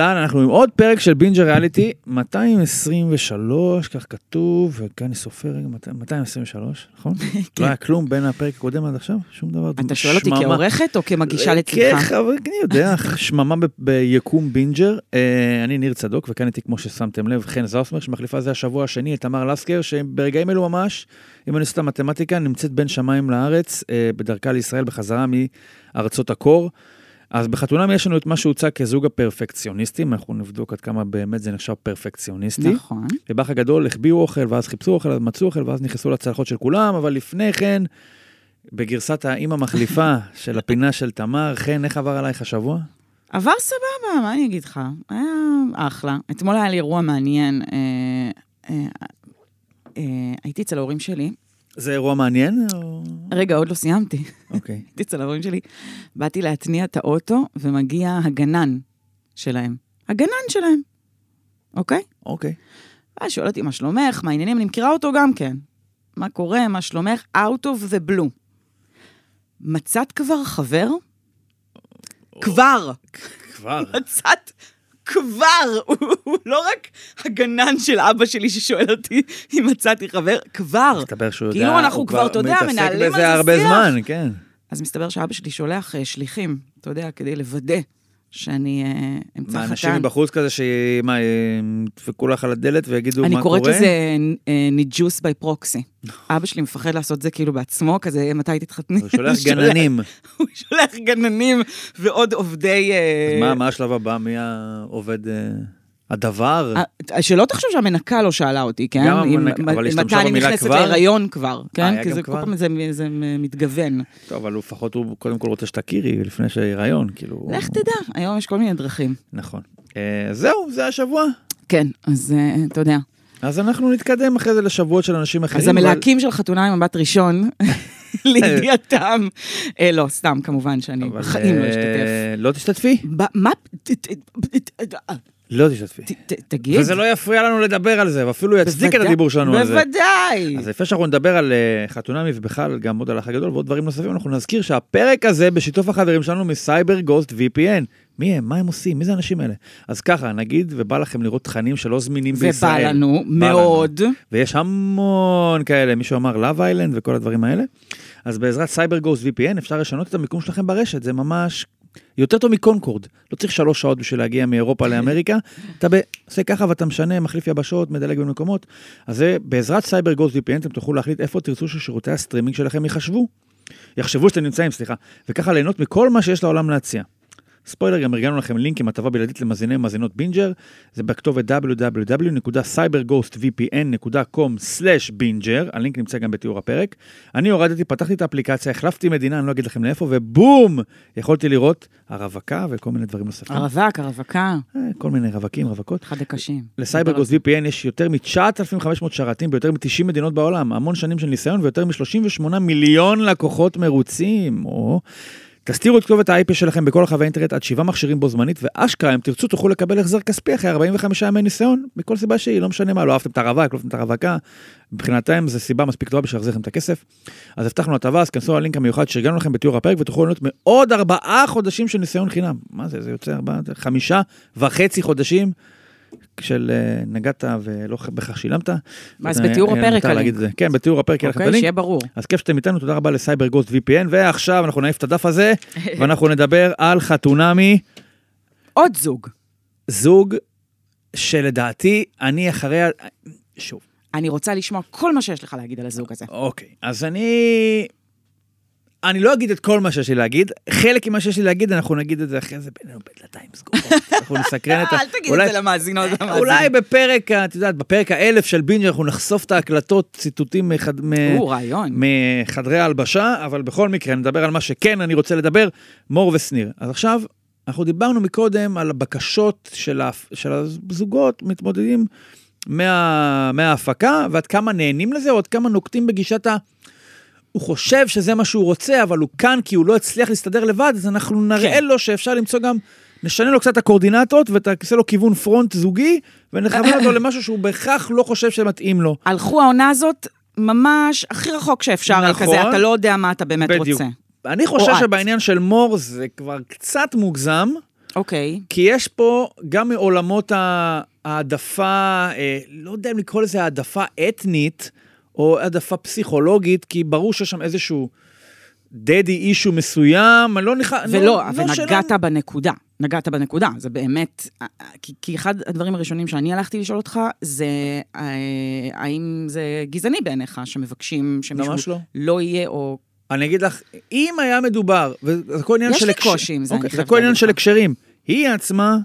אהלן, אנחנו עם עוד פרק של בינג'ר ריאליטי, 223, כך כתוב, וכאן אני סופר רגע, 223, נכון? לא היה כלום בין הפרק הקודם עד עכשיו? שום דבר. אתה שואל אותי. כעורכת או כמגישה כן, לצדך? חבר, אני יודע, שממה ביקום בינג'. אה, אני ניר צדוק, וכאן איתי, כמו ששמתם לב, חן זאוסמר, שמחליפה זה השבוע השני, את תמר לסקר, שברגעים אלו ממש, אם אני עושה את המתמטיקה, נמצאת בין שמיים לארץ, אה, בדרכה לישראל, בחזרה מארצות הקור. אז בחתונמי יש לנו את מה שהוצג כזוג הפרפקציוניסטים, אנחנו נבדוק עד כמה באמת זה נחשב פרפקציוניסטי. נכון. בבאח הגדול החביאו אוכל, ואז חיפשו אוכל, אז מצאו אוכל, ואז נכנסו לצלחות של כולם, אבל לפני כן, בגרסת האימא מחליפה של הפינה של תמר, חן, איך עבר עלייך השבוע? עבר סבבה, מה אני אגיד לך? היה אחלה. אתמול היה לי אירוע מעניין. אה, אה, אה, הייתי אצל ההורים שלי. זה אירוע מעניין? או... רגע, עוד לא סיימתי. אוקיי. הייתי אצל ההורים שלי. באתי להתניע את האוטו, ומגיע הגנן שלהם. הגנן שלהם, אוקיי? אוקיי. ואז שואל אותי, מה שלומך? מה העניינים? אני מכירה אותו גם כן. מה קורה? מה שלומך? Out of the blue. מצאת כבר חבר? כבר. כבר. מצאת כבר. הוא, לא רק הגנן של אבא שלי ששואל אותי אם מצאתי חבר, כבר. מסתבר שהוא יודע, כאילו אנחנו כבר, אתה יודע, מנהלים על מתעסק זה בזה הרבה שיח. זמן, כן. אז מסתבר שאבא שלי שולח אה, שליחים, אתה יודע, כדי לוודא שאני אה, אמצא מה, חתן. אנשים מבחוץ כזה, שמה, ידפקו לך על הדלת ויגידו מה אני קורה? קוראת לזה אה, ניג'וס בי פרוקסי. אבא שלי מפחד לעשות זה כאילו בעצמו, כזה, מתי תתחתני? הוא שולח גננים. הוא שולח גננים ועוד עובדי... אה, אז מה, מה השלב הבא? מי העובד... אה, הדבר? אה, שלא תחשוב שהמנקה לא שאלה אותי, כן? גם המנקה, אבל השתמשה מתי אני במילה נכנסת כבר? להיריון כבר, כן? היה כי זה כל כבר? פעם זה זה מתגוון. טוב, אבל לפחות הוא קודם כל רוצה שתכירי לפני שהיריון, כאילו... לך תדע, היום יש כל מיני דרכים. נכון. אה, זהו, זה השבוע. כן, אז אה, אתה יודע. אז אנחנו נתקדם אחרי זה לשבועות של אנשים אחרים. אז המלהקים של חתונה עם מבט ראשון, לידיעתם, אה, לא, סתם, כמובן שאני בחיים לא אה, אשתתף. לא תשתתפי? מה? לא תשתתפי. ת- ת- תגיד. וזה לא יפריע לנו לדבר על זה, ואפילו יצדיק את הדיבור שלנו על זה. בוודאי. אז לפני שאנחנו נדבר על אה, חתונמי ובכלל גם עוד על האח הגדול ועוד דברים נוספים, אנחנו נזכיר שהפרק הזה בשיתוף החברים שלנו מסייבר גוסט VPN. מי הם? מה הם עושים? מי זה האנשים האלה? אז ככה, נגיד, ובא לכם לראות תכנים שלא זמינים בישראל. ובא לנו בא לנו. מאוד. ויש המון כאלה, מישהו אמר לאב איילנד וכל הדברים האלה. אז בעזרת CyberGhost VPN אפשר לשנות את המיקום שלכם ברשת, זה ממש יותר טוב מקונקורד. לא צריך שלוש שעות בשביל להגיע מאירופה לאמריקה, אתה עושה ככה ואתה משנה, מחליף יבשות, מדלג בין מקומות. אז זה, בעזרת CyberGhost VPN אתם תוכלו להחליט איפה תרצו ששירותי הסטרימינג שלכם יחשבו. יחשבו שאתם נמצאים, סליחה, וככה ליהנות מכל מה שיש לעולם להציע. ספוילר, גם ארגנו לכם לינק עם הטבה בלעדית למאזיני ומאזינות בינג'ר, זה בכתובת www.cyberghostvpn.com/binger, הלינק נמצא גם בתיאור הפרק. אני הורדתי, פתחתי את האפליקציה, החלפתי מדינה, אני לא אגיד לכם לאיפה, ובום! יכולתי לראות הרווקה וכל מיני דברים נוספים. הרווק, הרווקה, אה, כל מיני רווקים, רווקות. אחד הקשים. לסייבר גוסט VPN יש יותר מ-9,500 שרתים ביותר מ-90 מדינות בעולם, המון שנים של ניסיון ויותר מ-38 מיליון לקוחות מרוצים. או... תסתירו את כתובת ה-IP שלכם בכל רחבי האינטרנט עד שבעה מכשירים בו זמנית, ואשכרה, אם תרצו, תוכלו לקבל החזר כספי אחרי 45 ימי ניסיון, מכל סיבה שהיא, לא משנה מה, לא אהבתם את הרווק, לא אהבתם את הרווקה, מבחינתם זו סיבה מספיק טובה בשביל להחזיר לכם את הכסף. אז הבטחנו הטבה, אז כנסו ללינק המיוחד שארגנו לכם בתיאור הפרק, ותוכלו ליהנות מעוד ארבעה חודשים של ניסיון חינם. מה זה, זה יוצא ארבעה, חמישה וחצי חודשים של אה, נגעת ולא בכך שילמת. אז אה, בתיאור הפרק הלינק. זה. כן, בתיאור הפרק יהיה לכם את אוקיי, הלינק. שיהיה ברור. אז כיף שאתם איתנו, תודה רבה לסייבר גוסט VPN, ועכשיו אנחנו נעיף את הדף הזה, ואנחנו נדבר על חתונמי, עוד זוג. זוג שלדעתי, אני אחרי... שוב, אני רוצה לשמוע כל מה שיש לך להגיד על הזוג הזה. אוקיי, אז אני... אני לא אגיד את כל מה שיש לי להגיד, חלק ממה שיש לי להגיד, אנחנו נגיד את זה אחרי זה בינינו בדלתיים סגורות. אנחנו נסקרן את ה... אל תגיד את זה למאזינות ולמאזינים. אולי בפרק, את יודעת, בפרק האלף של בינג'ר אנחנו נחשוף את ההקלטות, ציטוטים. מחדרי ההלבשה, אבל בכל מקרה, נדבר על מה שכן אני רוצה לדבר, מור ושניר. אז עכשיו, אנחנו דיברנו מקודם על הבקשות של, הזוגות מתמודדים מה... מההפקה, ועד כמה נהנים לזה, או עד כמה נוקטים בגישת ה... הוא חושב שזה מה שהוא רוצה, אבל הוא כאן כי הוא לא הצליח להסתדר לבד, אז אנחנו נראה כן. לו שאפשר למצוא גם, נשנה לו קצת את הקורדינטות, ותעשה לו כיוון פרונט זוגי, ונכוון אותו למשהו שהוא בהכרח לא חושב שמתאים לו. הלכו העונה הזאת ממש הכי רחוק שאפשר, נכון. כזה, אתה לא יודע מה אתה באמת בדיוק. רוצה. אני חושב. שבעניין של מור זה כבר קצת מוגזם, אוקיי. כי יש פה גם מעולמות ה- העדפה, אה, לא יודע אם לקרוא לזה העדפה אתנית, או העדפה פסיכולוגית, כי ברור שיש שם איזשהו דדי אישו מסוים, אני לא נכנס... ולא, לא ונגעת שלא- בנקודה. נגעת בנקודה, זה באמת, כי, כי אחד הדברים הראשונים שאני הלכתי לשאול אותך, זה אה, האם זה גזעני בעיניך, שמבקשים שמישהו לא. לא יהיה, או... אני אגיד לך, אם היה מדובר, וזה הכל עניין יש של... לי הקשר- קושי עם זה, אני אוקיי, זה חייבת הכל עניין להגיד של לך. הקשרים. היא עצמה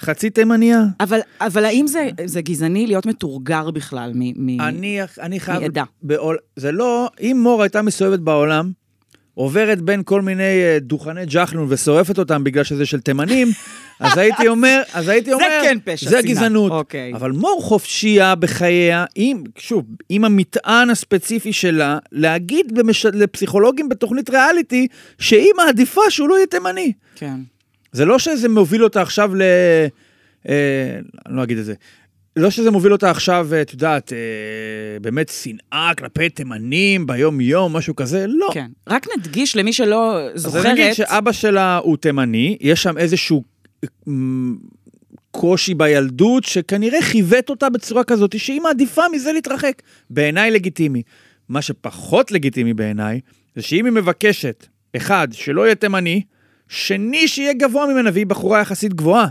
חצי תימניה. אבל, אבל האם זה, זה גזעני להיות מתורגר בכלל מ... מ... אני, אני חייב... מעדה. בעול, זה לא... אם מור הייתה מסתובבת בעולם, עוברת בין כל מיני אה, דוכני ג'חנון ושורפת אותם בגלל שזה של תימנים, אז הייתי אומר, אז הייתי זה אומר, כן פשע זה שנאה. גזענות. אוקיי. אבל מור חופשייה בחייה, עם, שוב, עם המטען הספציפי שלה, להגיד במש... לפסיכולוגים בתוכנית ריאליטי, שהיא מעדיפה שהוא לא יהיה תימני. כן. זה לא שזה מוביל אותה עכשיו ל... אה, אני לא אגיד את זה. לא שזה מוביל אותה עכשיו, אה, את יודעת, אה, באמת שנאה כלפי תימנים ביום-יום, משהו כזה, לא. כן. רק נדגיש למי שלא אז אני אגיד זוכרת, שאבא שלה הוא תימני, יש שם איזשהו קושי בילדות, שכנראה חיווט אותה בצורה כזאת, שהיא מעדיפה מזה להתרחק. בעיניי לגיטימי. מה שפחות לגיטימי בעיניי, זה שאם היא מבקשת, אחד, שלא יהיה תימני, שני, שיהיה גבוה ממנה, והיא בחורה יחסית גבוהה.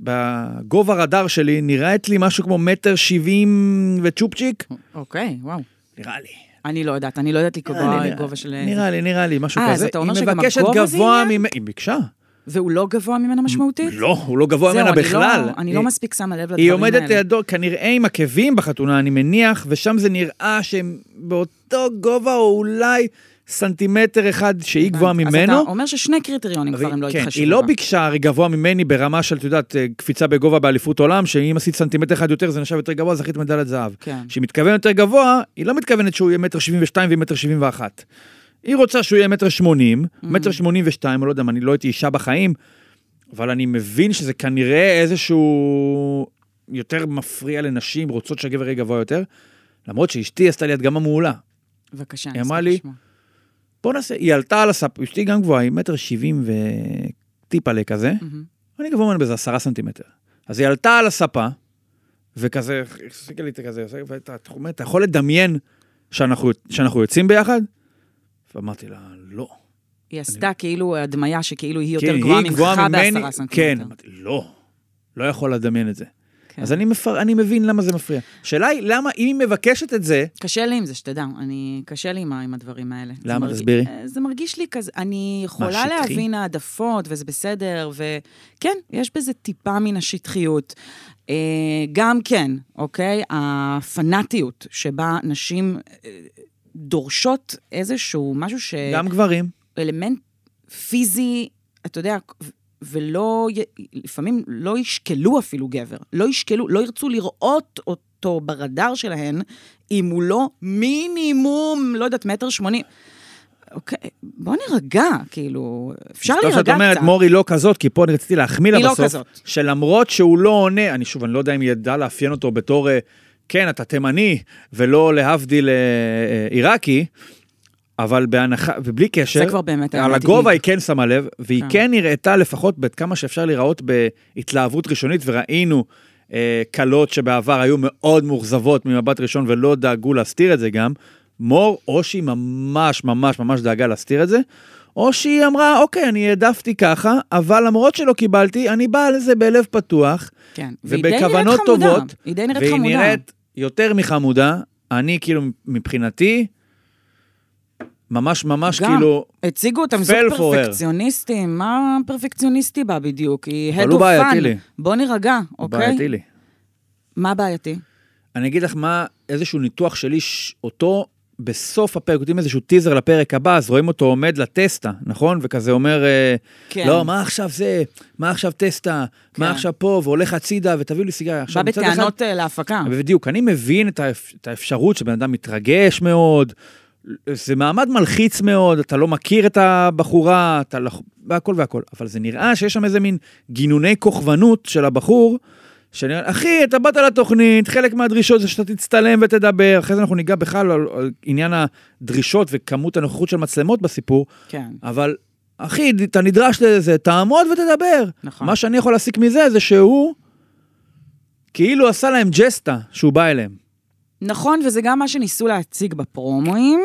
בגובה רדאר שלי נראית לי משהו כמו מטר שבעים וצ'ופצ'יק, אוקיי, וואו. נראה לי. אני לא יודעת, אני לא יודעת לקבוע גובה של... נראה לי, נראה לי, משהו אה, אז כזה. אתה אומר היא שגם מבקשת הגובה זה גבוה עניין? ממנה, היא ביקשה. והוא לא גבוה ממנה משמעותית? לא, הוא לא גבוה ממנה אני בכלל. לא, אני לא היא- מספיק שמה לב לדברים היא האלה. עומדת לידו, כנראה עם עקבים בחתונה, אני מניח, ושם זה נראה שהם באותו גובה, או אולי סנטימטר אחד שהיא גבוהה אז ממנו. אתה אומר ששני קריטריונים כבר הם לא כן, התחשבו. היא לא. ביקשה הרי גבוה ממני ברמה של, את יודעת, אה, קפיצה בגובה באליפות עולם, שאם עשית סנטימטר אחד יותר זה נחשב יותר גבוה, זכית מדליית זהב. כן. כשהיא מתכוונת יותר גבוה, היא לא מתכוונת שהוא יהיה מטר שבעים ושתיים והיא מטר שבעים ואחת. היא רוצה שהוא יהיה מטר שמונים, Mm. מטר שמונים ושתיים, לא יודע, אני לא הייתי אישה בחיים, אבל אני מבין שזה כנראה איזשהו יותר מפריע לנשים, רוצות שהגבר יהיה גבוה יותר, למרות שאשתי עשתה לי הדגמה מעולה. בבקשה, היא אני אמרה אשמח לי, לשמוע. בוא נעשה, היא עלתה על הספ... אשתי גם גבוהה, היא מטר שבעים וטיפלה כזה, מהמם. אני גבוה ממנו באיזה עשרה סנטימטר. אז היא עלתה על הספה, וכזה, החזיקה לי את זה כזה, ואתה אתה יכול לדמיין שאנחנו, שאנחנו יוצאים ביחד? ואמרתי לה, לא. היא עשתה כאילו הדמיה שכאילו היא יותר כן, גבוהה ממך בעשרה סנטימטר. כן, אמרתי, לא. לא יכול לדמיין את זה. כן. אז אני, מפר... אני מבין למה זה מפריע. השאלה היא, למה אם היא מבקשת את זה, קשה לי עם זה, שתדע. אני... קשה לי עם, עם הדברים האלה. זה למה? מרג- תסבירי. אה, זה מרגיש לי כזה... אני יכולה שטחי? להבין העדפות, וזה בסדר, וכן, יש בזה טיפה מן השטחיות. אה, גם כן, אוקיי? הפנאטיות שבה נשים אה, דורשות איזשהו משהו ש... גם גברים, אלמנט פיזי, אתה יודע, ולא, לפעמים לא ישקלו אפילו גבר, לא ישקלו, לא ירצו לראות אותו ברדאר שלהן, אם הוא לא מינימום, לא יודעת, מטר שמונים. אוקיי, בוא נירגע, כאילו, אפשר להירגע קצת. אומרת, מורי לא כזאת, כי פה אני רציתי להחמיא לה היא לא בסוף, כזאת. שלמרות שהוא לא עונה, אני שוב, אני לא יודע אם ידעה לאפיין אותו בתור, אה, כן, אתה תימני, ולא להבדיל אה, אה, עיראקי, אבל בהנחה, ובלי קשר, זה כבר באמת על. הגובה היא כן שמה לב, והיא כן. כן נראתה לפחות בת כמה שאפשר להיראות בהתלהבות ראשונית, וראינו אה, כלות שבעבר היו מאוד מאוכזבות ממבט ראשון ולא דאגו להסתיר את זה גם, מור, או שהיא ממש ממש ממש דאגה להסתיר את זה, או שהיא אמרה, אוקיי, אני העדפתי ככה, אבל למרות שלא קיבלתי, אני באה לזה בלב פתוח, כן, והיא ובכוונות. טובות, היא די נראית והיא חמודה. נראית יותר מחמודה. אני כאילו, מבחינתי, ממש ממש גם. כאילו, הציגו אותם זוג. פרפקציוניסטים, מה פרפקציוניסטי בה בדיוק? היא בעייתי fun. לי. בוא נירגע, אוקיי? בעייתי לי. מה בעייתי? אני אגיד לך מה, איזשהו ניתוח שלי, ש- אותו בסוף הפרק, נותנים איזשהו טיזר לפרק הבא, אז רואים אותו עומד לטסטה, נכון? וכזה אומר, אה, כן. לא, מה עכשיו זה? מה עכשיו טסטה? כן. מה עכשיו פה? והולך הצידה, ותביאו לי סיגריה. בא עכשיו, אחד- בטענות אה, להפקה. בדיוק, אני מבין את, האפ... את האפשרות שבן אדם מתרגש מאוד, זה מעמד מלחיץ מאוד, אתה לא מכיר את הבחורה, אתה לא... והכל והכל, אבל זה נראה שיש שם איזה מין גינוני כוכבנות של הבחור, שנראה, אחי, אתה באת לתוכנית, חלק מהדרישות זה שאתה תצטלם ותדבר, אחרי זה אנחנו ניגע בכלל על, על עניין הדרישות וכמות הנוכחות של מצלמות בסיפור, כן. אבל אחי, אתה נדרש לזה, תעמוד ותדבר. נכון. מה שאני יכול להסיק מזה זה שהוא כאילו עשה להם ג'סטה שהוא בא אליהם. נכון, וזה גם מה שניסו להציג בפרומואים.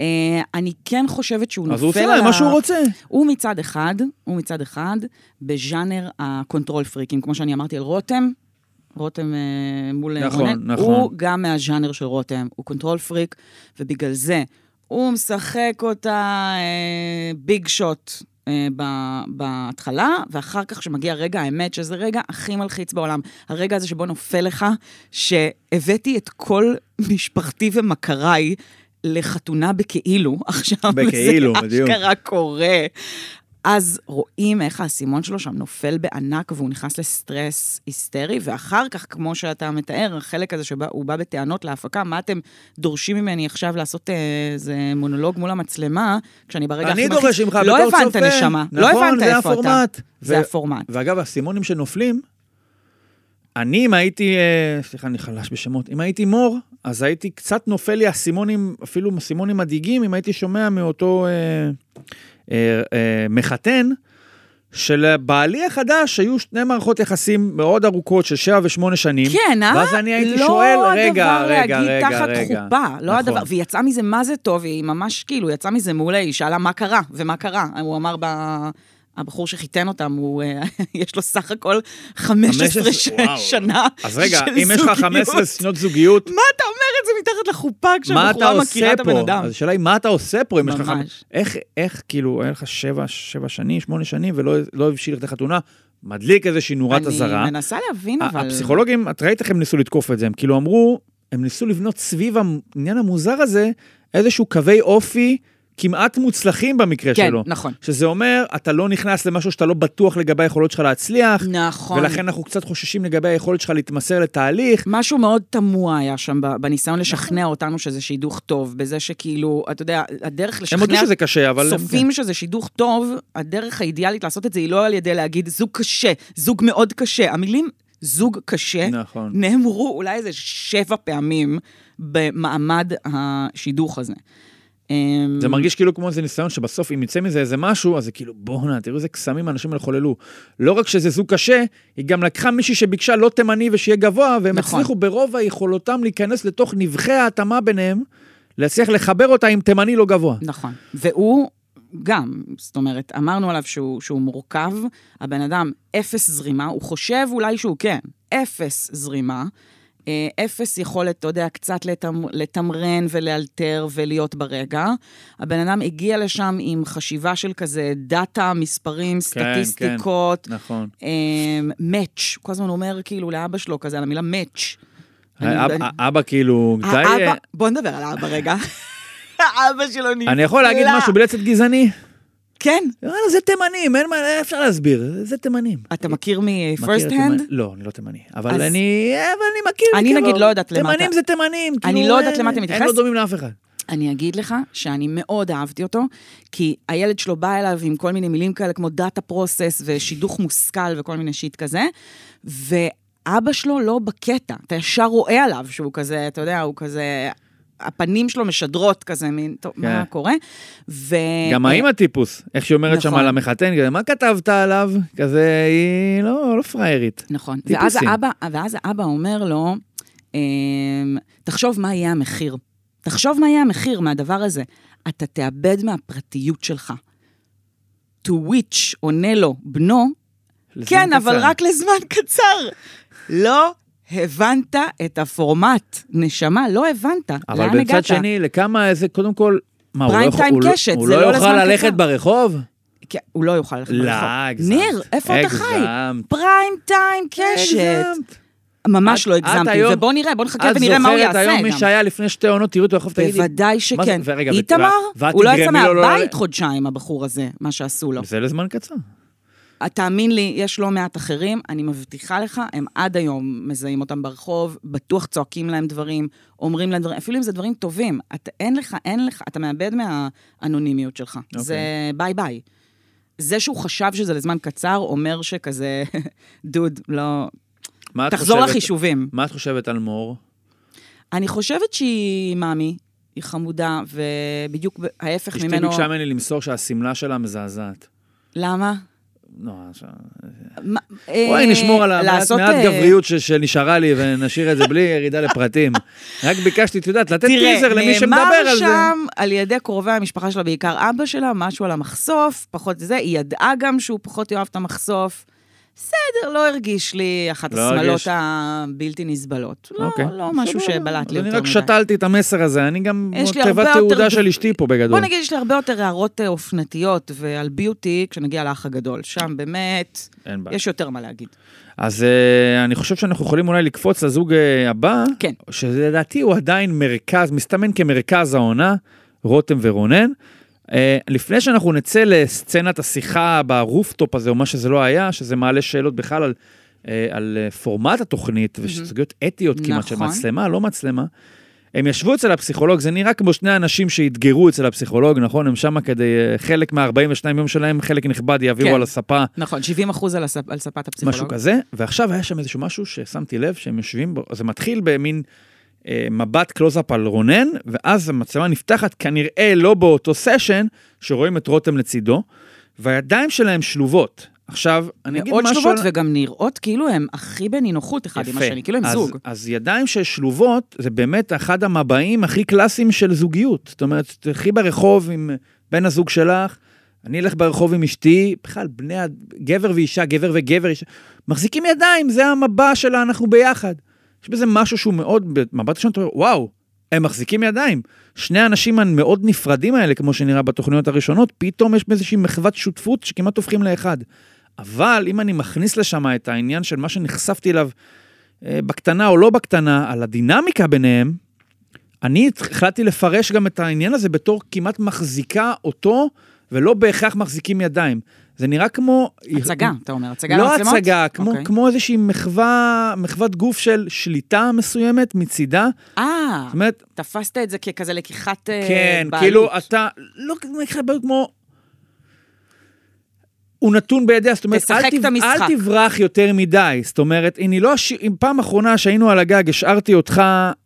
אה, אני כן חושבת שהוא נופל אז הוא עושה מה שהוא רוצה. הוא מצד אחד, הוא מצד אחד, בז'אנר ה control freakים, כמו שאני אמרתי על רותם, רותם אה, מול נכון, רונן, נכון. הוא גם מהז'אנר של רותם, הוא control freak, ובגלל זה הוא משחק אותה אה, big shot. אה, בהתחלה, ואחר כך כשמגיע רגע האמת, שזה רגע הכי מלחיץ בעולם, הרגע הזה שבו נופל לך, שהבאתי את כל משפחתי ומכריי לחתונה בכאילו, עכשיו בכאילו, זה. אשכרה קורה. אז רואים איך האסימון שלו שם נופל בענק והוא נכנס לסטרס היסטרי, ואחר כך, כמו שאתה מתאר, החלק הזה שהוא בא בטענות להפקה, מה אתם דורשים ממני עכשיו לעשות אה, איזה מונולוג מול המצלמה, כשאני ברגע הכי אני? דורש ממך לא בתור צופה. הבנת, נשמה. לא נכון, הבנת זה איפה אתה. הפורמט. זה ו- הפורמט. ואגב, האסימונים שנופלים, אני, אם הייתי, אה, סליחה, אני חלש בשמות, אם הייתי מור, אז הייתי קצת נופל לי אסימונים, אפילו אסימונים מדאיגים, אם הייתי שומע מאותו אה, מחתן, שלבעלי החדש היו שני מערכות יחסים מאוד ארוכות של שבע ושמונה שנים. כן, אה? ואז אני הייתי לא שואל, רגע, הדבר רגע, להגיד רגע, תחת רגע. חופה, לא נכון. הדבר, והיא יצאה מזה מה זה טוב, היא ממש כאילו יצאה מזה מעולה, היא שאלה מה קרה, ומה קרה. הוא אמר, ב... הבחור שחיתן אותם, הוא, אה, יש לו סך הכל 15 15, ש- וואו. שנה אז רגע, של אם יש לך זוגיות. 15 שנות זוגיות, מה אתה אומר את זה מתחת לחופה כשהבחורה מכירה את הבן? אדם? אז השאלה היא, מה אתה עושה פה אם יש לך... ממש. איך, איך, כאילו, היה לך שבע, שבע שנים, שמונה שנים, ולא לא הבשיל לכדי חתונה, מדליק איזושהי נורת אזהרה. אני מנסה להבין, אבל... הפסיכולוגים, את ראית איך הם ניסו לתקוף את זה, הם כאילו אמרו, הם ניסו לבנות סביב העניין המוזר הזה איזשהו קווי אופי כמעט מוצלחים במקרה כן, שלו. נכון. שזה אומר, אתה לא נכנס למשהו שאתה לא בטוח לגבי היכולות שלך להצליח, נכון. ולכן אנחנו קצת חוששים לגבי היכולת שלך להתמסר לתהליך. משהו מאוד תמוה היה שם בניסיון לשכנע אותנו שזה שידוך טוב, בזה שכאילו, אתה יודע, הדרך הם לשכנע... הודו שזה קשה, אבל... צופים שזה שידוך טוב, הדרך האידיאלית לעשות את זה היא לא על ידי להגיד זוג קשה, זוג מאוד קשה. המילים זוג קשה נכון. נאמרו אולי איזה שבע פעמים במעמד השידוך הזה. אמ, זה מרגיש כאילו כמו איזה ניסיון שבסוף אם יצא מזה איזה משהו, אז זה כאילו בואנה, תראו איזה קסמים האנשים האלה חוללו. לא רק שזה זוג קשה, היא גם לקחה מישהי שביקשה לא תימני ושיהיה גבוה, והם נכון. הצליחו ברוב היכולותם להיכנס לתוך נבחי ההתאמה ביניהם, להצליח לחבר אותה עם תימני לא גבוה. נכון. והוא גם, זאת אומרת, אמרנו עליו שהוא, שהוא מורכב, הבן אדם אפס זרימה, הוא חושב אולי שהוא כן, אפס זרימה, אפס יכולת, אתה יודע, קצת לתמ, לתמרן ולאלתר ולהיות ברגע. הבן אדם הגיע לשם עם חשיבה של כזה דאטה, מספרים, סטטיסטיקות, נכון. מאץ', כל הזמן אומר כאילו לאבא שלו כזה על המילה מאץ'. אני- האבא כאילו, די... האבא, בוא נדבר על האבא רגע. האבא שלו נפלא. אני יכול להגיד משהו בלי לצאת גזעני? כן. יאללה, זה תימנים, אין מה, אפשר להסביר, זה תימנים. אתה מכיר מ-first hand? לא, אני לא תימני. אבל אז- אני אבל אני מכיר. אני כאילו, נגיד לא יודעת למה תימנים אתה- זה תימנים. אני כאילו, לא יודעת למה אתה הם מתייחס. לא דומים לאף אחד. אני אגיד לך שאני מאוד אהבתי אותו, כי הילד שלו בא אליו עם כל מיני מילים כאלה כמו data process ושידוך מושכל וכל מיני shit כזה, ואבא שלו לא בקטע, אתה ישר רואה עליו שהוא כזה, אתה יודע, הוא כזה... הפנים שלו משדרות כזה, מין, טוב, מה כן. קורה? ו... גם האמא טיפוס, איך שהיא אומרת שם נכון. על המחתן, כזה, מה כתבת עליו? כזה, היא לא לא פראיירית. נכון. ואז. האבא, ואז האבא אומר לו, אמ, תחשוב מה יהיה המחיר. תחשוב מה יהיה המחיר מהדבר הזה. אתה תאבד מהפרטיות שלך. To which עונה לו בנו, כן, קצר. אבל רק לזמן קצר. לא הבנת את הפורמט, נשמה, לא הבנת. אבל לאן הגעת? בצד שני, לכמה איזה, קודם כל, מה, הוא לא יכול- הוא לא- קשת, הוא לא לא יוכל ללכת קצר. ברחוב? כן, הוא לא יוכל ללכת לא, ברחוב. הגזמת. ניר, איפה אתה חי? פריים טיים קשת. הגזמת. ממש את- לא את הגזמתי, ובוא נראה, בוא נחכה ונראה מה הוא את יעשה זוכרת היום מי. שהיה לפני שתי עונות, תראו אותו תגידי. בוודאי שכן. איתמר, הוא לא יצא לא מהבית חודשיים, הבחור הזה, מה שעשו לו. זה לזמן קצר. תאמין לי, יש לא מעט אחרים, אני מבטיחה לך, הם עד היום מזהים אותם ברחוב, בטוח צועקים להם דברים, אומרים להם דברים, אפילו אם זה דברים טובים. אתה, אין לך, אין לך, אתה מאבד מהאנונימיות שלך. אוקיי. זה ביי ביי. זה שהוא חשב שזה לזמן קצר, אומר שכזה, דוד, לא... את תחזור חושבת- לחישובים. מה את חושבת על מור? אני חושבת שהיא מאמי, היא חמודה, ובדיוק ההפך אשתי ממנו... ביקשה ממני למסור שהשמלה שלה מזעזעת. למה? לא, עכשיו... בואי אה, נשמור על המעט אה, גבריות שנשארה לי ונשאיר את זה בלי ירידה לפרטים. רק ביקשתי, את יודעת, לתת טיזר למי שמדבר על זה. נאמר שם על ידי קרובי המשפחה שלה, בעיקר אבא שלה, משהו על המחשוף, פחות זה, היא ידעה גם שהוא פחות יאהב את המחשוף. בסדר, לא הרגיש לי אחת לא השמלות. הבלתי נסבלות. לא, אוקיי. לא משהו בסדר, שבלט לי יותר אני רק מדי. שתלתי את המסר הזה, אני גם תיבת תעודה יותר- של אשתי פה בגדול. בוא נגיד, יש לי הרבה יותר הערות אה, אופנתיות ועל ביוטי כשנגיע לאח הגדול. שם באמת. יש יותר מה להגיד. אז אה, אני חושב שאנחנו יכולים אולי לקפוץ לזוג אה, הבא, כן. שלדעתי הוא עדיין מרכז, מסתמן כמרכז העונה, רותם ורונן. אה, לפני שאנחנו נצא לסצנת השיחה ברופטופ הזה, או מה שזה לא היה, שזה מעלה שאלות בכלל על, אה, על אה, פורמט התוכנית, וסוגיות אתיות כמעט של נכון. מצלמה, לא מצלמה. הם ישבו אצל הפסיכולוג, זה נראה כמו שני אנשים שאתגרו אצל הפסיכולוג, נכון? הם שמה כדי, חלק מה-42 יום שלהם, חלק נכבד יעבירו כן. על הספה נכון, 70 אחוז על, הספ... על ספת הפסיכולוג. משהו כזה, ועכשיו היה שם איזשהו משהו ששמתי לב שהם יושבים בו, זה מתחיל במין מבט קלוזאפ על רונן, ואז המצלמה נפתחת כנראה לא באותו session, שרואים את רותם לצידו, והידיים שלהם שלובות. עכשיו, אני אגיד משהו... שלובות על- וגם נראות כאילו הם הכי בנינוחות אחד עם השני, כאילו הם אז, זוג. אז ידיים ששלובות, זה באמת אחד המבעים הכי קלאסיים של זוגיות. זאת אומרת, תלכי ברחוב עם בן הזוג שלך, אני אלך ברחוב עם אשתי, בכלל, בני, גבר ואישה, גבר וגבר, אישה, מחזיקים ידיים, זה המבע שלה, אנחנו ביחד. יש בזה משהו שהוא מאוד, במבט ראשון אתה אומר, וואו, הם מחזיקים ידיים. שני האנשים המאוד נפרדים האלה, כמו שנראה בתוכניות הראשונות, פתאום יש באיזושהי מחוות שותפות שכמעט הופכים לאחד. אבל אם אני מכניס לשם את העניין של מה שנחשפתי אליו אה, בקטנה או לא בקטנה, על הדינמיקה ביניהם, אני החלטתי לפרש גם את העניין הזה בתור כמעט מחזיקה אותו, ולא בהכרח מחזיקים ידיים. זה נראה כמו... הצגה, אתה אומר, הצגה לא למצלמות? הצגה, כמו, אוקיי. כמו איזושהי מחווה, מחוות גוף של שליטה מסוימת מצידה. אה, זאת אומרת, תפסת את זה ככזה לקיחת אה, כן, בעלות. כאילו אתה, לא לקיחת בעלות כמו... הוא נתון בידיה, זאת אומרת, אל, תב-. אל תברח יותר מדי. זאת אומרת, אני לא אשאיר, אם פעם אחרונה שהיינו על הגג, השארתי אותך,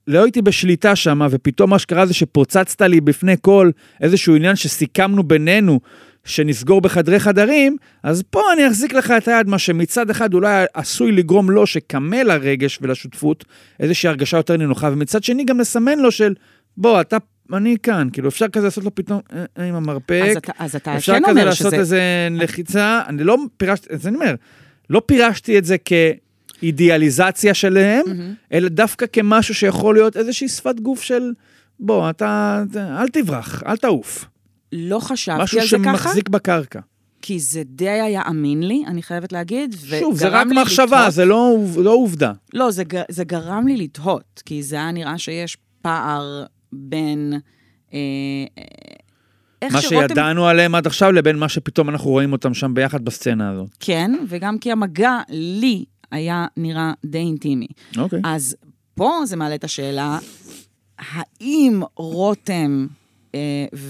לא הייתי בשליטה שם, ופתאום מה שקרה זה שפוצצת לי בפני כל איזשהו עניין שסיכמנו בינינו, שנסגור בחדרי חדרים, אז פה אני אחזיק לך את היד, מה שמצד אחד אולי עשוי לגרום לו שקמה לרגש ולשותפות, איזושהי הרגשה יותר נינוחה, ומצד שני גם לסמן לו של, בוא, אתה, אני כאן, כאילו אפשר כזה לעשות לו פתאום אה, אה, עם המרפק. אז אתה, אז אתה אפשר כן כזה לעשות שזה... איזה לחיצה, אני לא פירשתי, אז אני אומר, לא פירשתי את זה כאידיאליזציה שלהם, אלא דווקא כמשהו שיכול להיות איזושהי שפת גוף של, בוא, אתה- אל תברח, אל תעוף. לא חשבתי משהו על זה ככה, שמחזיק בקרקע. כי זה די היה אמין לי, אני חייבת להגיד. שוב, זה רק מחשבה, לתהות- זה לא לא עובדה. לא, זה, זה גרם לי לתהות, כי זה היה נראה שיש פער בין... אה, אה, איך מה שרותם... שידענו עליהם עד עכשיו לבין מה שפתאום אנחנו רואים אותם שם ביחד בסצנה הזאת. כן, וגם כי המגע לי היה נראה די אינטימי. אוקיי. אז פה זה מעלה את השאלה, האם רותם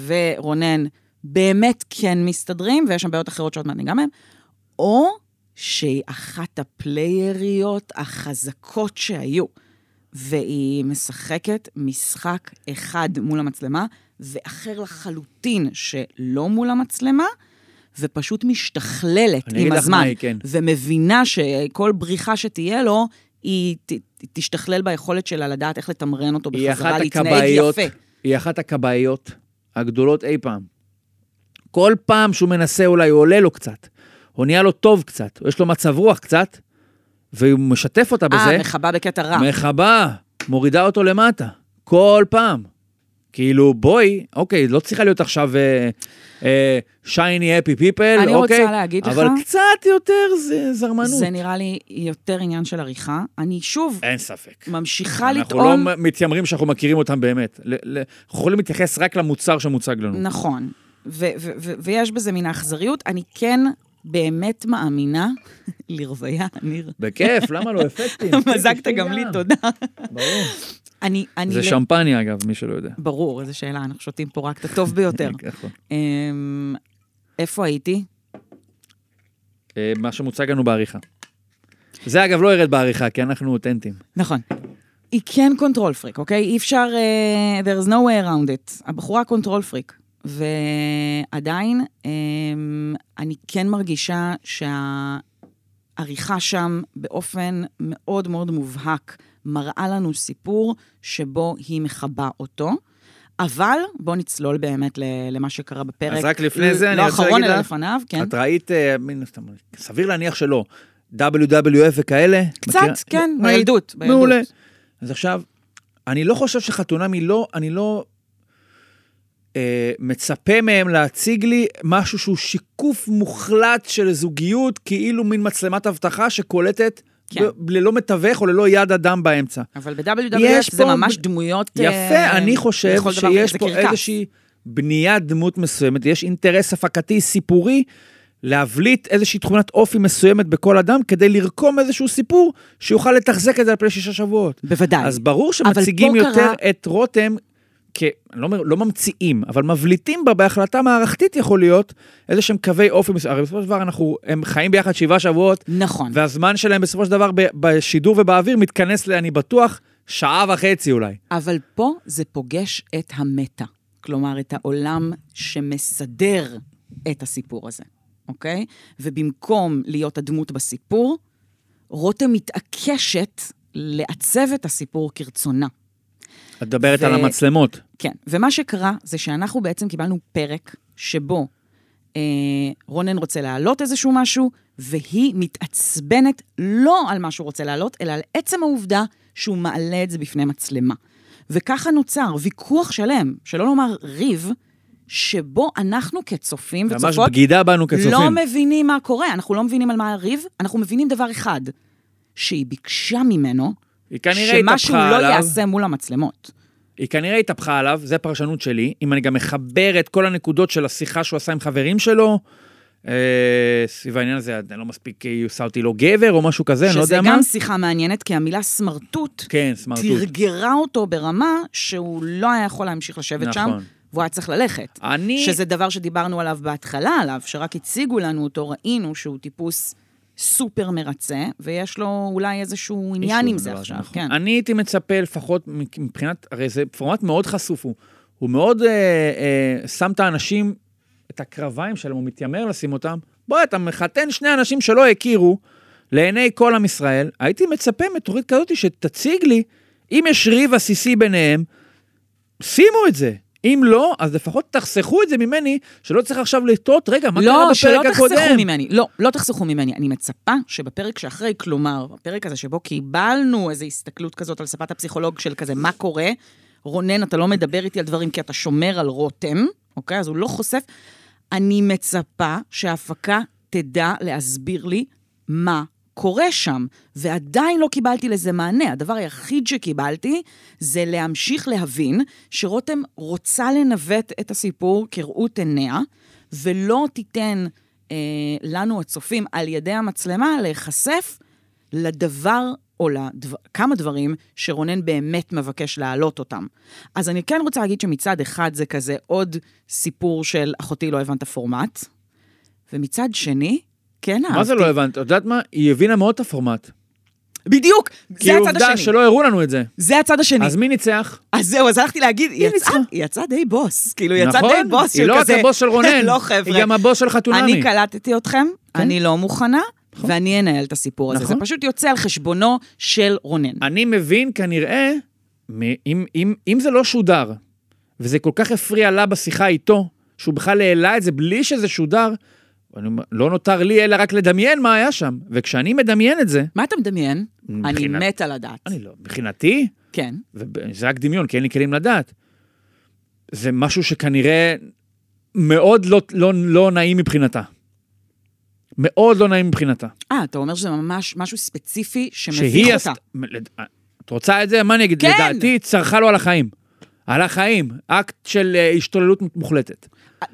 ורונן באמת כן מסתדרים, ויש שם בעיות אחרות שעוד מעט ניגע מהן, או שהיא אחת הפלייריות החזקות שהיו, והיא משחקת משחק אחד מול המצלמה, ואחר לחלוטין שלא מול המצלמה, ופשוט משתכללת עם הזמן. היא, כן. ומבינה שכל בריחה שתהיה לו, היא ת, תשתכלל ביכולת שלה לדעת איך לתמרן אותו בחזרה, להתנהג יפה. היא אחת הכבאיות הגדולות אי פעם. כל פעם שהוא מנסה אולי, הוא עולה לו קצת, או נהיה לו טוב קצת, או יש לו מצב רוח קצת, והוא משתף אותה בזה, אה, מחבה בקטע רע. מחבה, מורידה אותו למטה, כל פעם. כאילו, בואי, אוקיי, לא צריכה להיות עכשיו שייני אפי פיפל, אני אוקיי? רוצה להגיד לך- אבל קצת יותר זה זרמנות. זה נראה לי יותר עניין של עריכה. אני שוב אין ספק. ממשיכה אנחנו לטעון... לא מתיימרים שאנחנו מכירים אותם באמת. אנחנו יכולים להתייחס רק למוצר שמוצג לנו. נכון. ו- ו- ו- ויש בזה מן האכזריות. אני כן באמת מאמינה, לרוויה, ניר. בכיף, למה לא אפקטים? מזגת גם לי, תודה. ברור. אני... אני זה ל- שמפניה אגב, מי שלא יודע. ברור, איזו שאלה, אנחנו שותים פה רק את הטוב ביותר. נכון. אמ, איפה הייתי? אה, מה שמוצג לנו בעריכה. זה אגב לא ירד בעריכה, כי אנחנו אותנטיים. נכון. היא כן control freak, אוקיי? אי אפשר, uh, there is no way around it. הבחורה control freak. ועדיין, um, אני כן מרגישה שהעריכה שם באופן מאוד מאוד מובהק מראה לנו סיפור שבו היא מכבה אותו. אבל בואו נצלול באמת למה שקרה בפרק. אז רק לפני זה, אני לא רוצה אחרון, להגיד אלא לך, לפניו, כן. את ראית, אה, סביר להניח שלא, WWF וכאלה? קצת? כן? בילדות. בילדות. מעולה. אז עכשיו, אני לא חושב שחתונמי לא, אני לא אה, מצפה מהם להציג לי משהו שהוא שיקוף מוחלט של זוגיות, כאילו מין מצלמת אבטחה שקולטת כן. ללא מתווך או ללא יד אדם באמצע. אבל ב-WWF זה פה- ממש דמויות... יפה, אה, אני חושב שיש פה קרקס. איזושהי בניית דמות מסוימת, יש אינטרס הפקתי, סיפורי, להבליט איזושהי תכונת אופי מסוימת בכל אדם, כדי לרקום איזשהו סיפור שיוכל לתחזק את זה על פני שישה שבועות. בוודאי. אז ברור שמציגים יותר קרה- את רותם, כ... אני לא, אומר, לא ממציאים, אבל מבליטים בה בהחלטה מערכתית יכול להיות איזה שהם קווי אופי מסוים. הרי בסופו של דבר אנחנו, הם חיים ביחד שבעה שבועות, נכון. והזמן שלהם בסופו של דבר ב- בשידור ובאוויר מתכנס ל... אני בטוח, שעה וחצי אולי. אבל פה זה פוגש את המטה. כלומר, את העולם שמסדר את הסיפור הזה, אוקיי? ובמקום להיות הדמות בסיפור, רותם מתעקשת לעצב את הסיפור כרצונה. את מדברת ו- על המצלמות. כן, ומה שקרה זה שאנחנו בעצם קיבלנו פרק שבו אה, רונן רוצה להעלות איזשהו משהו, והיא מתעצבנת לא על מה שהוא רוצה להעלות, אלא על עצם העובדה שהוא מעלה את זה בפני מצלמה. וככה נוצר ויכוח שלם, שלא לומר ריב, שבו אנחנו כצופים ממש וצופות בגידה בנו כצופים. לא מבינים מה קורה, אנחנו לא מבינים על מה הריב, אנחנו מבינים דבר אחד, שהיא ביקשה ממנו, היא כנראה שמשהו התהפכה לא עליו. יעשה מול המצלמות. היא כנראה התהפכה עליו, זה פרשנות שלי. אם אני גם מחבר את כל הנקודות של השיחה שהוא עשה עם חברים שלו, אה, סביב העניין הזה, אני לא מספיק, היא עושה אותי לא גבר או משהו כזה, אני לא שזה יודע מה. גם שיחה מעניינת, כי המילה סמרטוט כן, סמרטוט. תרגרה אותו ברמה שהוא לא היה יכול להמשיך לשבת שם, נכון. והוא היה צריך ללכת. אני... שזה דבר שדיברנו עליו בהתחלה עליו, שרק הציגו לנו אותו, ראינו שהוא טיפוס סופר מרצה, ויש לו אולי איזשהו עניין עם זה עכשיו, נכון. כן. אני הייתי מצפה לפחות מבחינת, הרי זה פורמט מאוד חשוף, הוא, הוא מאוד אה, אה, שם את האנשים, את הקרביים שלהם, הוא מתיימר לשים אותם. בוא, אתה מחתן שני אנשים שלא הכירו, לעיני כל עם ישראל, הייתי מצפה מתוכנית כזאת שתציג לי, אם יש ריב עסיסי ביניהם, שימו את זה. אם לא, אז לפחות תחסכו את זה ממני, שלא צריך עכשיו לטעות, רגע, מה קרה לא, בפרק שלא הקודם? תחסכו ממני, לא, לא תחסכו ממני. אני מצפה שבפרק שאחרי, כלומר, בפרק הזה שבו קיבלנו איזו הסתכלות כזאת על שפת הפסיכולוג של כזה, מה קורה? רונן, אתה לא מדבר איתי על דברים כי אתה שומר על רותם, אוקיי? אז הוא לא חושף. אני מצפה שההפקה תדע להסביר לי מה קורה שם, ועדיין לא קיבלתי לזה מענה. הדבר היחיד שקיבלתי זה להמשיך להבין שרותם רוצה לנווט את הסיפור כראות עיניה, ולא תיתן אה, לנו הצופים על ידי המצלמה להיחשף לדבר או לכמה דברים שרונן באמת מבקש להעלות אותם. אז אני כן רוצה להגיד שמצד אחד זה כזה עוד סיפור של אחותי לא הבנת פורמט, ומצד שני, כן אהבתי. מה זה לא הבנת? את יודעת מה? היא הבינה מאוד את הפורמט. בדיוק, כי זה הצד עובדה השני. שלא הראו לנו את זה. זה הצד השני. אז מי ניצח? אז זהו, אז הלכתי להגיד, היא היא יצאה. היא יצאה די בוס. כאילו, היא יצאה נכון? די בוס של היא כזה... לא רק הבוס של רונן, לא, חבר'ה. היא גם הבוס של חתונמי. אני קלטתי אתכם, כן. אני לא מוכנה, ואני אנהל את הסיפור הזה. זה נכון. פשוט יוצא על חשבונו של רונן. אני מבין כנראה, מ- אם, אם, אם זה לא שודר, וזה כל כך הפריע לה בשיחה איתו, שהוא בכלל העלה את זה בלי שזה שודר, אני לא נותר לי אלא רק לדמיין מה היה שם. וכשאני מדמיין את זה, מה אתה מדמיין? אני מבחינת- מתה לדעת. אני לא, מבחינתי, כן. וזה רק דמיון, כי אין לי כלים לדעת. זה משהו שכנראה מאוד לא, לא, לא נעים מבחינתה. מאוד לא נעים מבחינתה. אה, אתה אומר שזה ממש משהו ספציפי שמביך אותה. עשתה... לד- את רוצה את זה? מה אני אגיד? כן. לדעתי, צרחה לו על החיים. על החיים. אקט של אה, השתוללות מוחלטת.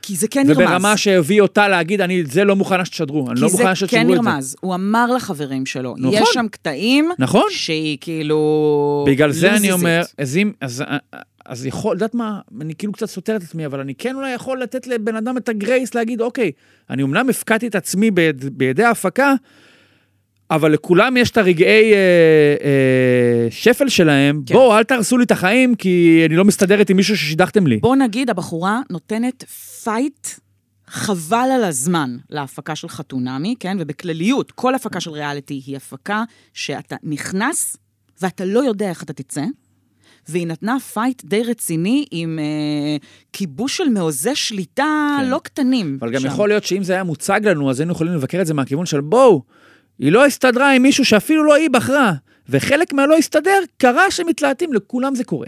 כי זה כן נרמז. וברמה שהביא אותה להגיד, אני את זה לא מוכנה שתשדרו. אני לא מוכנה כי זה שתשדרו כן את זה. נרמז. הוא אמר לחברים שלו, נכון. יש שם קטעים נכון. שהיא כאילו... בגלל זה אני לוזיזית. אומר, אז אם... אז, אז יכול, יודעת מה, אני כאילו קצת סותר את עצמי, אבל אני כן אולי יכול לתת לבן אדם את הגרייס להגיד, אוקיי, אני אמנם הפקדתי את עצמי ביד, בידי ההפקה, אבל לכולם יש את הרגעי אה, אה, שפל שלהם. כן. בואו, אל תהרסו לי את החיים, כי אני לא מסתדרת עם מישהו ששידכתם לי. בוא נגיד, הבחורה נותנת fight חבל על הזמן להפקה של חתונמי, כן? ובכלליות, כל הפקה של ריאליטי היא הפקה שאתה נכנס ואתה לא יודע איך אתה תצא. והיא נתנה fight די רציני עם אה, כיבוש של מעוזי שליטה כן. לא קטנים. אבל גם שם. יכול להיות שאם זה היה מוצג לנו, אז היינו יכולים לבקר את זה מהכיוון של בואו, היא לא הסתדרה עם מישהו שאפילו לא היא בחרה. וחלק מהלא הסתדר, קרה שמתלהטים, לכולם זה קורה.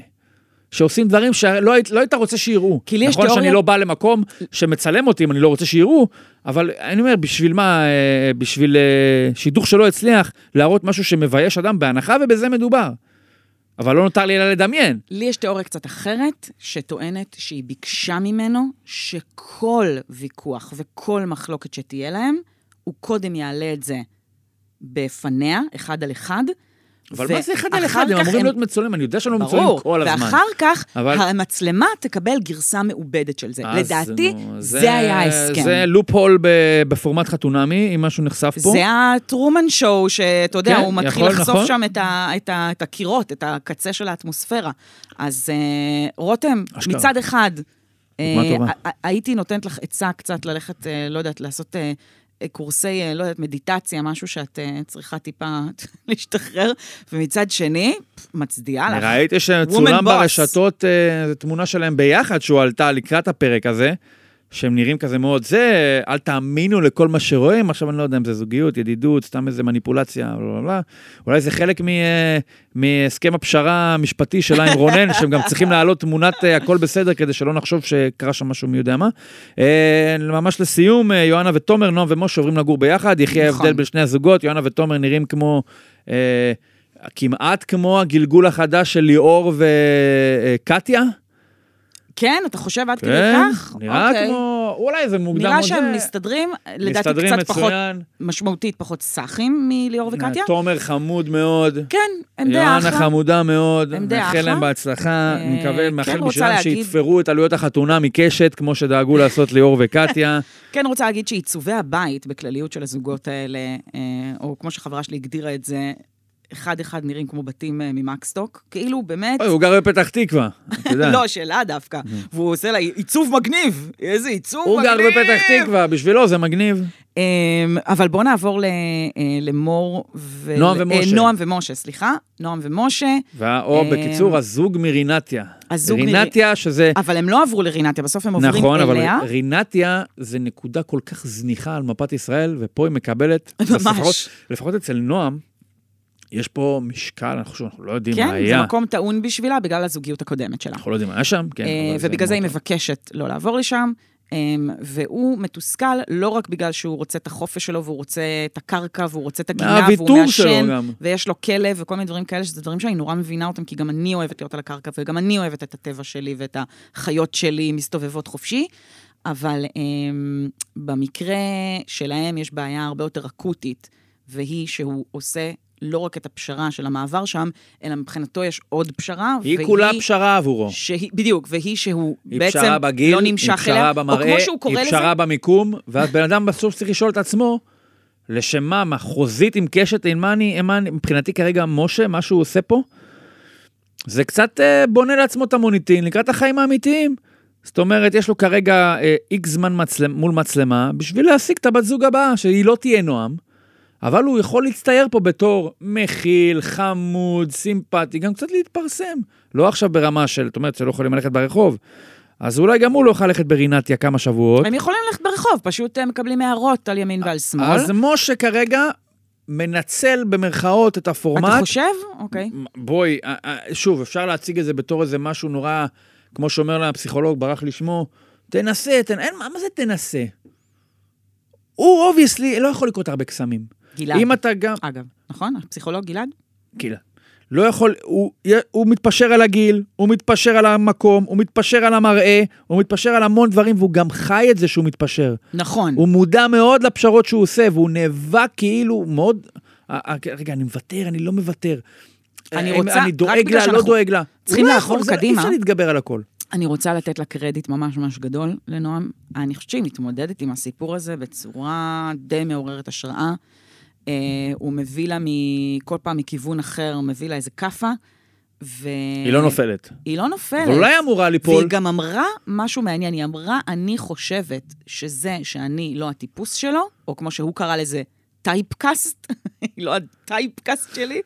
שעושים דברים שלא היית, לא היית רוצה שיראו. כי לי יש נכון תיאוריה- שאני לא בא למקום שמצלם אותי אם אני לא רוצה שיראו, אבל אני אומר, בשביל מה, אה, בשביל אה, שידוך שלא הצליח, להראות משהו שמבייש אדם, בהנחה ובזה מדובר. אבל לא נותר לי אלא לדמיין. לי יש תיאוריה קצת אחרת, שטוענת שהיא ביקשה ממנו שכל ויכוח וכל מחלוקת שתהיה להם, הוא קודם יעלה את זה בפניה, אחד על אחד. אבל מה זה אחד על אחד? הם אמורים להיות מצולמים, אני יודע שהם לא מצולמים ברור, כל הזמן. ואחר כך אבל- המצלמה תקבל גרסה מעובדת של זה. לדעתי, נו, זה, היה ההסכם. זה לופ הול בפורמט חתונמי, אם משהו נחשף פה. זה הטרומן שואו, שאתה יודע, כן, הוא מתחיל יכול, לחשוף נכון. שם את, ה, את, ה, את הקירות, את הקצה של האטמוספירה. אז אה, רותם, אשכרה. מצד אחד, אה, הייתי נותנת לך עצה קצת ללכת, אה, לא יודעת, לעשות קורסי, אה, לא יודעת, מדיטציה, משהו שאת אה, צריכה טיפה להשתחרר, ומצד שני, מצדיעה לך. ראיתי שצולם. ברשתות, אה, תמונה שלהם ביחד שהועלתה לקראת הפרק הזה, שהם נראים כזה מאוד זה, אל תאמינו לכל מה שרואים, עכשיו אני לא יודע אם זה זוגיות, ידידות, סתם איזה מניפולציה, בלה בלה בלה. אולי זה חלק מ- אה, מהסכם הפשרה המשפטי שלה עם רונן, שהם גם צריכים להעלות תמונת אה, הכל בסדר, כדי שלא נחשוב שקרה שם משהו מי יודע מה. אה, ממש לסיום, יואנה ותומר, נועם ומשה עוברים לגור ביחד, יחי נכון. ההבדל בין שני הזוגות, יואנה ותומר נראים כמו... כמעט כמו הגלגול החדש של ליאור וקטיה. כן, אתה חושב עד כדי כן, כך? נראה אוקיי. כמו, אולי זה מוקדם נראה שהם זה. מסתדרים, לדעתי מסתדרים קצת פחות, מצוין. משמעותית פחות סאחים מליאור וקטיה. תומר חמוד מאוד. כן, הם די יואנה אחלה. חמודה מאוד, הם די מאחל להם אחלה. בהצלחה, אה, אני מקווה, כן מאחל בשבילם שיתפרו את עלויות החתונה מקשת, כמו שדאגו לעשות ליאור וקטיה. כן רוצה להגיד שעיצובי הבית בכלליות של הזוגות האלה, אה, או כמו שחברה שלי הגדירה את זה, אחד-אחד נראים כמו בתים אה, ממקסטוק. כאילו, באמת... אוי, הוא גר בפתח תקווה, אתה יודע. לא, שאלה דווקא. והוא עושה לה עיצוב מגניב. איזה עיצוב הוא מגניב. גר בפתח תקווה, בשבילו זה מגניב. אמ, אבל בואו נעבור אה, למור ו... נועם אה, ומשה. נועם ומשה, סליחה. נועם ומשה. או אה, בקיצור, הזוג מרינתיה. הזוג רינתיה, שזה... אבל הם לא עברו לרינתיה, בסוף הם עוברים נכון, אבל אליה. רינתיה זה נקודה כל כך זניחה על מפת ישראל, ופה היא מקבלת, ממש. לפחות אצל נועם, יש פה משקל, אנחנו, אנחנו לא יודעים מה כן, זה היה. מקום טעון בשבילה בגלל הזוגיות הקודמת שלה. אנחנו לא יודעים מה היה שם, כן. אה, ובגלל זה היא מאוד- מבקשת לא לעבור לשם. אמ, והוא מתוסכל לא רק בגלל שהוא רוצה את החופש שלו, והוא רוצה את הקרקע, והוא רוצה את הגינה, והוא מעשן. ויש לו כלב וכל מיני דברים כאלה, שזה דברים שאני נורא מבינה אותם, כי גם אני אוהבת להיות על הקרקע, וגם אני אוהבת את הטבע שלי ואת החיות שלי מסתובבות חופשי. אבל אמ, במקרה שלהם יש בעיה הרבה יותר אקוטית, והיא שהוא עושה לא רק את הפשרה של המעבר שם, אלא מבחינתו יש עוד פשרה. היא והיא- כולה פשרה עבורו. שהיא, בדיוק, והיא שהוא היא בעצם פשרה בגיל, לא היא נמשך פשרה אליה, או במראה, כמו שהוא קורא היא לזה, פשרה במיקום, ואז בן אדם בסוף צריך לשאול את עצמו, לשם מה, מה, חוזית עם קשת, עם מה אני, מבחינתי כרגע משה, מה שהוא עושה פה, זה קצת אה, בונה לעצמו את המוניטין לקראת החיים האמיתיים. זאת אומרת, יש לו כרגע איקס זמן מצלם, מול מצלמה, בשביל להשיג את הבת זוג הבאה, שהיא לא תהיה נועם, אבל הוא יכול להצטייר פה בתור מכיל, חמוד, סימפטי, גם קצת להתפרסם. לא עכשיו ברמה של, זאת אומרת, שלא יכולים ללכת ברחוב. אז אולי גם הוא לא יכול ללכת ברינתיה כמה שבועות. הם יכולים ללכת ברחוב, פשוט הם מקבלים הערות על ימין ועל שמאל. אז משה כרגע מנצל במרכאות את הפורמט. אתה חושב? אוקיי. בואי, אה, אה, שוב, אפשר להציג את זה בתור איזה משהו נורא, כמו שאומר לה הפסיכולוג, ברח לי שמו, תנסה, תנ... אין, מה זה תנסה? הוא obviously לא יכול לקרות הרבה קסמים. גלעד, אם אתה גם... אגב, נכון? הפסיכולוג גלעד? גילה. לא יכול, הוא, הוא מתפשר על הגיל, הוא מתפשר על המקום, הוא מתפשר על המראה, הוא מתפשר על המון דברים, והוא גם חי את זה שהוא מתפשר. נכון. הוא מודע מאוד לפשרות שהוא עושה, והוא נאבק כאילו מאוד... אה, אה, רגע, אני מוותר, אני לא מוותר. אני אה, רוצה- אני דואג לה, לא דואג לה. צריכים לא זה- קדימה. אי אפשר להתגבר על הכל. אני רוצה לתת לה קרדיט ממש ממש גדול לנועם. אני חושבת שהיא מתמודדת עם הסיפור הזה בצורה די מעוררת השראה. אה, הוא מביא לה כל פעם מכיוון אחר, הוא מביא לה איזה כאפה, ו... היא לא נופלת. היא לא נופלת. אבל אולי אמורה ליפול. והיא גם אמרה משהו מעניין, היא אמרה, אני חושבת שזה שאני לא הטיפוס שלו, או כמו שהוא קרא לזה, typecast, היא לא ה typecast שלי.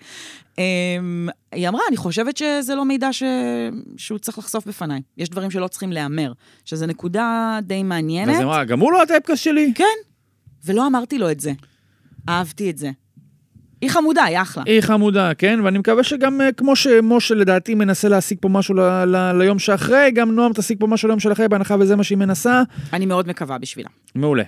אמ, היא אמרה, אני חושבת שזה לא מידע ש... שהוא צריך לחשוף בפניי. יש דברים שלא צריכים להיאמר, שזו נקודה די מעניינת. אז היא אמרה, גם הוא לא ה typecast שלי? כן, ולא אמרתי לו את זה. אהבתי את זה. היא חמודה, היא אחלה. היא חמודה, כן, ואני מקווה שגם אה, כמו שמשה לדעתי מנסה להשיג פה משהו ל- ל- ליום שאחרי, גם נועם תשיג פה משהו ליום שאחרי, בהנחה וזה מה שהיא מנסה. אני מאוד מקווה בשבילה. מעולה.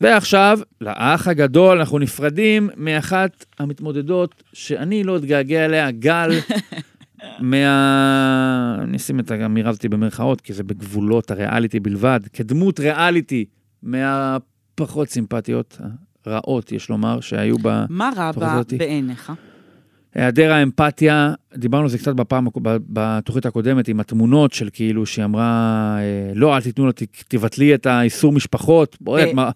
ועכשיו, לאח הגדול, אנחנו נפרדים מאחת המתמודדות שאני לא אתגעגע אליה, גל, מה... אני אשים את האמירה הזאת במרכאות, כי זה בגבולות הריאליטי בלבד, כדמות ריאליטי מהפחות סימפטיות, הרעות, יש לומר, שהיו ב... מה רע בה בעיניך? היעדר האמפתיה, דיברנו על זה קצת בפעם, בתוכנית הקודמת, עם התמונות של כאילו שהיא אמרה, אה, לא, אל תיתנו לה, תבטלי את האיסור משפחות. בואי, את מה...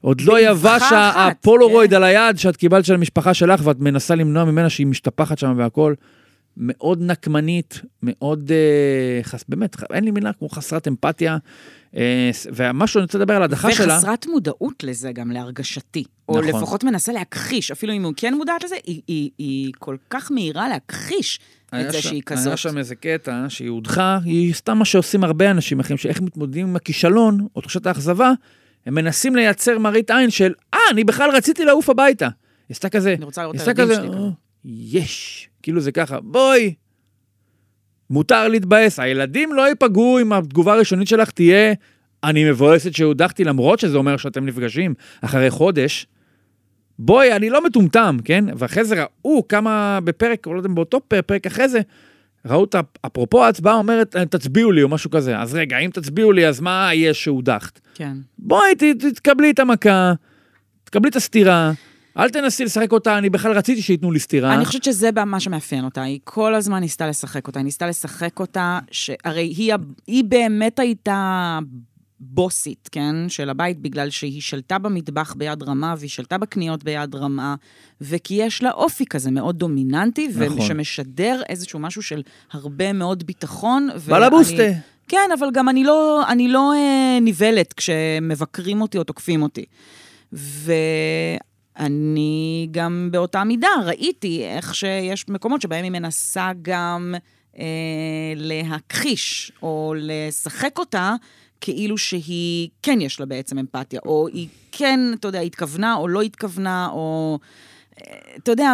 עוד לא יבש הפולורויד כן. על היד שאת קיבלת של המשפחה שלך, ואת מנסה למנוע ממנה שהיא משתפחת שם והכל. מאוד נקמנית, מאוד, אה, חס, באמת, אין לי מילה כמו חסרת אמפתיה. אה, ומה שאני רוצה לדבר על הדחה שלה... וחסרת מודעות לזה גם, להרגשתי. או נכון. לפחות מנסה להכחיש, אפילו אם הוא כן מודעת לזה, היא, היא, היא כל כך מהירה להכחיש את זה ש... שהיא כזאת. היה שם איזה קטע שהיא הודחה, היא סתם מה שעושים הרבה אנשים אחרים, שאיך מתמודדים עם הכישלון, או תחושת האכזבה, הם מנסים לייצר מראית עין של, אה, אני בכלל רציתי לעוף הביתה. היא עשתה כזה, אני רוצה לראות את הילדים שלי כזה. יש, כאילו זה ככה, בואי, מותר להתבאס, הילדים לא ייפגעו אם התגובה הראשונית שלך תהיה, אני מבואסת שהודחתי למרות שזה אומר שאתם נפגשים אחרי חודש. בואי, אני לא מטומטם, כן? ואחרי זה ראו כמה בפרק, לא יודע, באותו פרק, אחרי זה, ראו את, אפרופו ההצבעה אומרת, תצביעו לי או משהו כזה. אז רגע, אם תצביעו לי, אז מה יהיה שהודחת? כן. בואי, תקבלי את המכה, תקבלי את הסטירה. אל תנסי לשחק אותה, אני בכלל רציתי שייתנו לי סטירה. אני חושבת שזה מה שמאפיין אותה, היא כל הזמן ניסתה לשחק אותה, היא ניסתה לשחק אותה, שהרי היא, היא באמת הייתה בוסית, כן, של הבית, בגלל שהיא שלטה במטבח ביד רמה, והיא שלטה בקניות ביד רמה, וכי יש לה אופי כזה מאוד דומיננטי, נכון. ושמשדר איזשהו משהו של הרבה מאוד ביטחון. בלבוסטה. כן, אבל גם אני לא, אני לא אה, נבלת כשמבקרים אותי או תוקפים אותי. ואני גם באותה מידה ראיתי איך שיש מקומות שבהם היא מנסה גם אה, להכחיש או לשחק אותה. כאילו שהיא, כן יש לה בעצם אמפתיה, או היא כן, אתה יודע, התכוונה או לא התכוונה, או... אה, אתה יודע,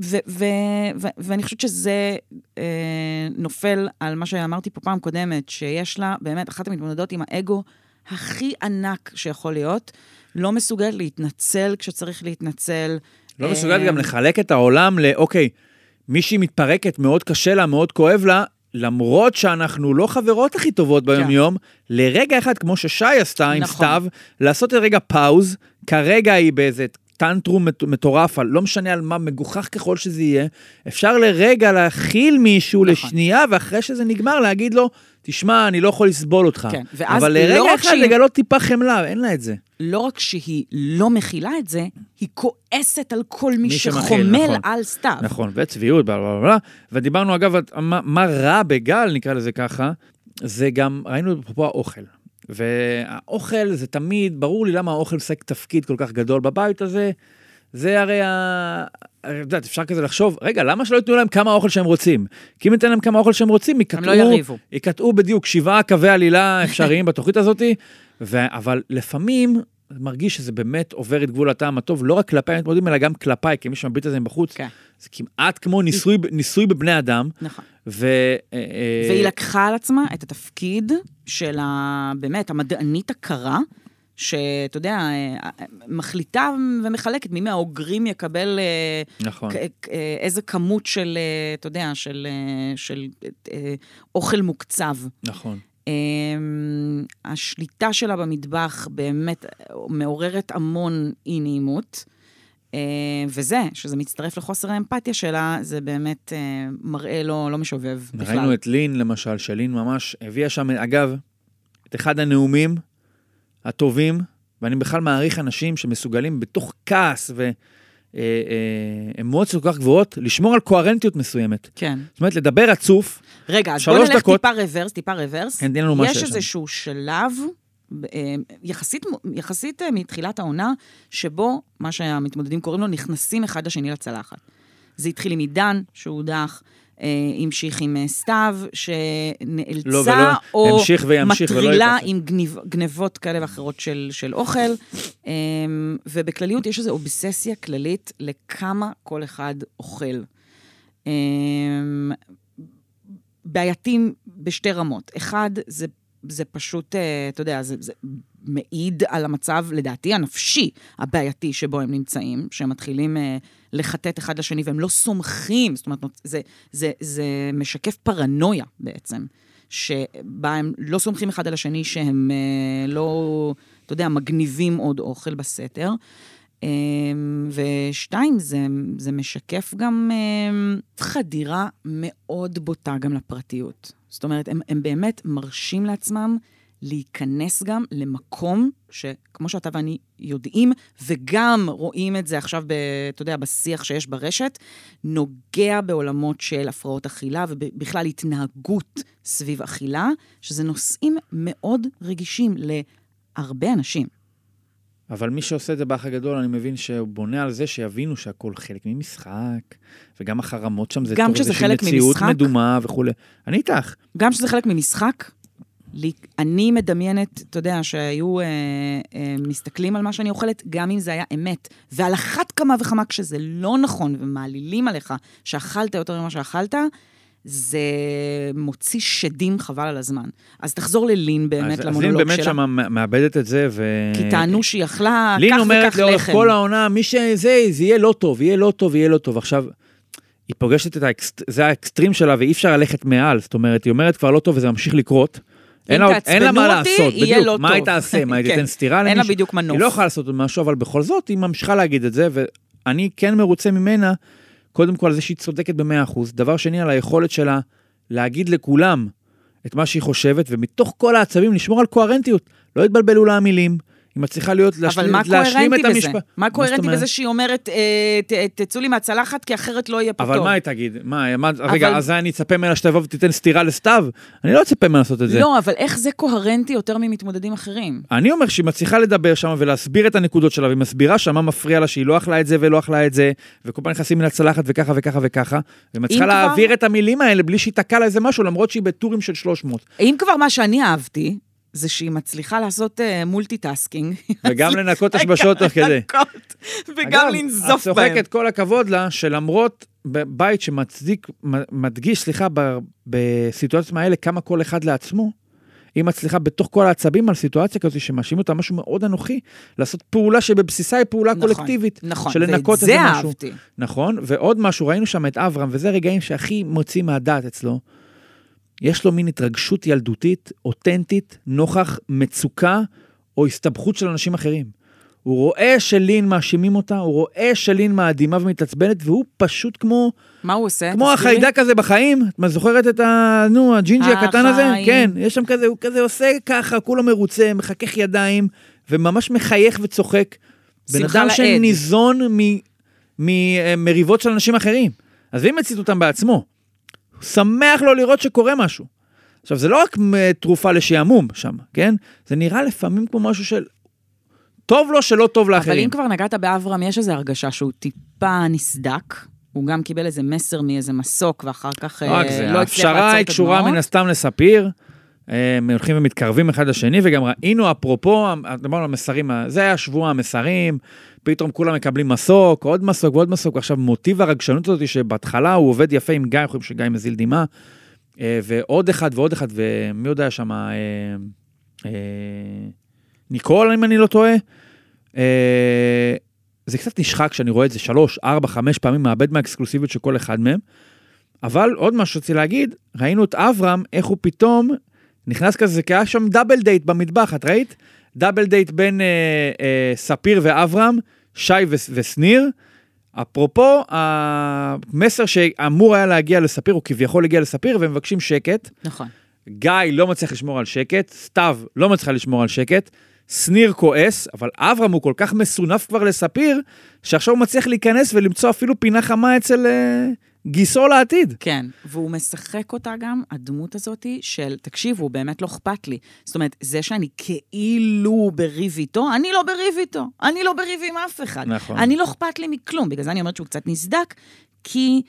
ו- ו- ו- ואני חושבת שזה אה, נופל על מה שאמרתי פה פעם קודמת, שיש לה באמת אחת המתמודדות עם האגו הכי ענק שיכול להיות, לא מסוגלת להתנצל כשצריך להתנצל. לא אה... מסוגלת גם לחלק את העולם לאוקיי, מישהי מתפרקת, מאוד קשה לה, מאוד כואב לה, למרות שאנחנו לא חברות הכי טובות ביום-יום, כן. לרגע אחד, כמו ששי עשתה עם נכון. סתיו, לעשות רגע פאוז, כרגע היא באיזה טנטרום מטורף, לא משנה על מה, מגוחך ככל שזה יהיה, אפשר לרגע להכיל מישהו נכון. לשנייה, ואחרי שזה נגמר להגיד לו, תשמע, אני לא יכול לסבול אותך. כן, ואז אבל לרגע לא אחד שהיא... לגלות טיפה חמלה, אין לה את זה. לא רק שהיא לא מכילה את זה, היא כועסת על כל מי, מי שחומל נכון, על סתיו. נכון, וצביעות, בלה בלה בלה. ודיברנו אגב, מה, מה רע בגל, נקרא לזה ככה, זה גם, ראינו אפרופו האוכל. והאוכל זה תמיד, ברור לי למה האוכל משחק תפקיד כל כך גדול בבית הזה. זה הרי ה... את יודעת, אפשר כזה לחשוב, רגע, למה שלא ייתנו להם כמה אוכל שהם רוצים? כי אם ניתן להם כמה אוכל שהם רוצים, יקטעו... הם לא יריבו. יקטעו בדיוק שבעה קווי עלילה אפשריים בתוכנית הזאת, ו... אבל לפעמים מרגיש שזה באמת עובר את גבול הטעם הטוב, לא רק כלפי המתמודדים, אלא גם כלפיי, כמי שמביט על זה מבחוץ. כן. זה כמעט כמו ניסוי, ניסוי בבני אדם. נכון. ו... אה, אה, והיא לקחה על עצמה את התפקיד של ה... באמת, המדענית הקרה, שאתה יודע, אה, מחליטה ומחלקת מי מהאוגרים יקבל... נכון. איזה כמות של, אתה יודע, של, של אוכל מוקצב. נכון. אמ, השליטה שלה במטבח באמת מעוררת המון אי נעימות. אמ, וזה, שזה מצטרף לחוסר האמפתיה שלה, זה באמת אה, מראה לא, לא משובב בכלל. ראינו את לין, למשל, שלין ממש הביאה שם, אגב, את אחד הנאומים הטובים ואני בכלל מעריך אנשים שמסוגלים בתוך כעס ואמוציות כל כך גבוהות, לשמור על קוהרנטיות מסוימת. כן. זאת אומרת, לדבר רצוף, רגע, אז בוא נלך דקות. טיפה רוורס, טיפה רוורס. כן, תן לנו מה יש שיש שם. איזשהו שלב, אה, יחסית, יחסית אה, מתחילת העונה, שבו, מה שהמתמודדים קוראים לו, נכנסים אחד לשני לצלחת. זה התחיל עם עידן, שהודח, אה, המשיך עם אה, סתיו, שנאלצה, לא, ולא- או ולא מטרילה ייפסק. עם גניב, גנבות כאלה ואחרות של, של אוכל. אה, ובכלליות יש איזו אובססיה כללית לכמה כל אחד אוכל. אה, בעייתיים בשתי רמות. אחד, זה, זה פשוט, אה, אתה יודע, זה, זה מעיד על המצב, לדעתי, הנפשי הבעייתי שבו הם נמצאים, שהם מתחילים אה, לחטט אחד לשני והם לא סומכים, זאת אומרת, זה, זה, זה משקף פרנויה בעצם, שבה הם לא סומכים אחד על השני, שהם אה, לא, אתה יודע, מגניבים עוד אוכל בסתר. אמ, ושתיים, זה, זה משקף גם אמ, חדירה מאוד בוטה גם לפרטיות. זאת אומרת, הם, הם באמת מרשים לעצמם להיכנס גם למקום שכמו שאתה ואני יודעים, וגם רואים את זה עכשיו, ב, אתה יודע, בשיח שיש ברשת, נוגע בעולמות של הפרעות אכילה ובכלל התנהגות סביב אכילה, שזה נושאים מאוד רגישים להרבה אנשים. אבל מי שעושה את זה באח הגדול, אני מבין שהוא בונה על זה שיבינו שהכל חלק ממשחק, וגם החרמות שם זה גם איזושהי חלק מציאות ממשחק? מדומה וכולי. אני איתך. גם שזה חלק ממשחק, אני מדמיינת, אתה יודע, שהיו אה, אה, מסתכלים על מה שאני אוכלת, גם אם זה היה אמת. ועל אחת כמה וכמה כשזה לא נכון ומעלילים עליך שאכלת יותר ממה שאכלת, זה מוציא שדים חבל על הזמן. אז תחזור ללין באמת, אז- אז לין למונולוג באמת שלה. שם מאבדת את זה, ו... כי טענו שהיא אכלה לין כך אומרת וכך לאורך לחם. כל העונה, מי שזה, זה יהיה לא טוב, יהיה לא טוב, יהיה לא טוב. עכשיו, היא פוגשת את האקסט... זה האקסטרים שלה, ואי אפשר ללכת מעל. זאת אומרת, היא אומרת כבר לא טוב וזה ממשיך לקרות. אין לה, אין לה מה אותי, לעשות, בדיוק, לא מה היא. תעשה, מה היא כן. תיתן סטירה אין לה למישהו? בדיוק מנוף. היא לא יכולה לעשות משהו, אבל בכל זאת היא ממשיכה להגיד את זה, ואני כן מרוצה ממנה, קודם כל על זה שהיא צודקת ב-100%, דבר שני על היכולת שלה להגיד לכולם את מה שהיא חושבת, ומתוך כל העצבים לשמור על קוהרנטיות, לא התבלבלו לה המילים, היא מצליחה להיות, להשלים, אבל מה להשלים את קוהרנטי בזה? המשפט. מה זאת קוהרנטי? בזה שהיא אומרת, אה, ת- תצאו לי מהצלחת, כי אחרת לא יהיה פה אבל טוב? מה היא תגיד? מה, מה רגע, אבל- אז אני אצפה ממנה שתבוא ותיתן סטירה לסתיו? אני לא אצפה ממנה לעשות את זה. לא, אבל איך זה קוהרנטי יותר ממתמודדים אחרים? אני אומר שהיא מצליחה לדבר שם ולהסביר את הנקודות שלה, והיא מסבירה שם מה מפריע לה שהיא לא אכלה את זה ולא אכלה את זה, וכל פעם נכנסים מן הצלחת וככה וככה וככה, ומצליחה להעביר את המילים האלה בלי שהיא תקע לה איזה משהו, למרות שהיא בטורים של 300. אם כבר מה שאני אהבתי, זה שהיא מצליחה לעשות מולטיטאסקינג. וגם לנקות השבשות תוך כדי. וגם לנזוף את בהם. צוחקת כל הכבוד לה, שלמרות בית שמצדיק, מדגיש, סליחה, בסיטואציות האלה, כמה כל אחד לעצמו, היא מצליחה בתוך כל העצבים על סיטואציה כזאת שמאשים אותה משהו מאוד אנוכי, לעשות פעולה שבבסיסה היא פעולה נכון, קולקטיבית. נכון, של לנקות ואת איזה זה משהו. אהבתי. נכון, ועוד משהו, ראינו שם את אברהם, וזה רגעים שהכי מוצאים מהדעת אצלו. יש לו מין התרגשות ילדותית, אותנטית, נוכח מצוקה או הסתבכות של אנשים אחרים. הוא רואה שלין מאשימים אותה, הוא רואה שלין מאדימה ומתעצבנת, והוא פשוט כמו, מה הוא עושה? כמו. החיידק הזה בחיים. את זוכרת את ה... נו, הג'ינג'י הקטן הזה? כן, יש שם כזה, הוא כזה עושה ככה, כולו מרוצה, מחכך ידיים, וממש מחייך וצוחק. בן אדם. שניזון ממריבות של אנשים אחרים. אז אם הצית אותם בעצמו, שמח לו לראות שקורה משהו. עכשיו, זה לא רק תרופה לשעמום שם, כן? זה נראה לפעמים כמו משהו של... טוב לו שלא טוב אבל לאחרים. אם כבר נגעת באברהם, יש איזו הרגשה שהוא טיפה נסדק. הוא גם קיבל איזה מסר מאיזה מסוק, ואחר כך לא אה, לא הצליח ההפשרה לעצור היא את קשורה הדמעות. מן הסתם לספיר. אה, הם הולכים ומתקרבים אחד לשני, וגם ראינו, אפרופו, על המסרים, זה היה שבוע המסרים, פתאום כולם מקבלים מסוק, עוד מסוק ועוד מסוק, עכשיו מוטיב הרגשנות הזאת שבהתחלה הוא עובד יפה עם גיא, חושבים שגיא מזיל דמעה, אה, ועוד אחד ועוד אחד, ומי יודע שם, אה, אה, ניקול, אם אני לא טועה. אה, זה קצת נשחק כשאני רואה את זה שלוש, ארבע, חמש פעמים, מאבד מהאקסקלוסיביות של כל אחד מהם. אבל עוד משהו שרציתי להגיד, ראינו את אברהם, איך הוא פתאום נכנס כזה, כי היה שם double date במטבח, את ראית? double date בין אה, אה, ספיר ואברהם, שי ו- ושניר. אפרופו, המסר שאמור היה להגיע לספיר, הוא כביכול הגיע לספיר, והם מבקשים שקט. נכון. גיא לא מצליח לשמור על שקט, סתיו לא מצליחה לשמור על שקט, שניר כועס, אבל אברהם הוא כל כך מסונף כבר לספיר, שעכשיו הוא מצליח להיכנס ולמצוא אפילו פינה חמה אצל אה, גיסו לעתיד. כן, והוא משחק אותה גם, הדמות הזאת של, תקשיבו, באמת לא אכפת לי. זאת אומרת, זה שאני כאילו בריב איתו, אני לא בריב איתו. אני לא בריב עם אף אחד. נכון. אני לא אכפת לי מכלום. בגלל זה אני אומרת שהוא קצת נסדק, כי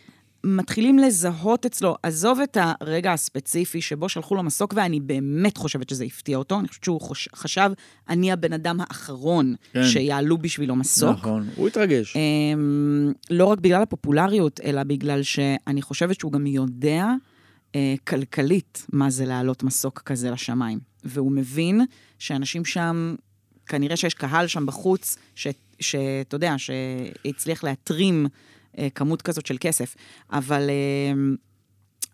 מתחילים לזהות אצלו, עזוב את הרגע הספציפי שבו שלחו לו מסוק, ואני באמת חושבת שזה הפתיע אותו. אני חושבת שהוא חוש, חשב, אני הבן אדם האחרון כן. שיעלו בשבילו מסוק. נכון, הוא התרגש. אמ, לא רק בגלל הפופולריות, אלא בגלל שאני חושבת שהוא גם יודע אה, כלכלית מה זה להעלות מסוק כזה לשמיים. והוא מבין שאנשים שם, כנראה שיש קהל שם בחוץ, שאתה יודע, שהצליח להתרים כמות כזאת של כסף. אבל אה,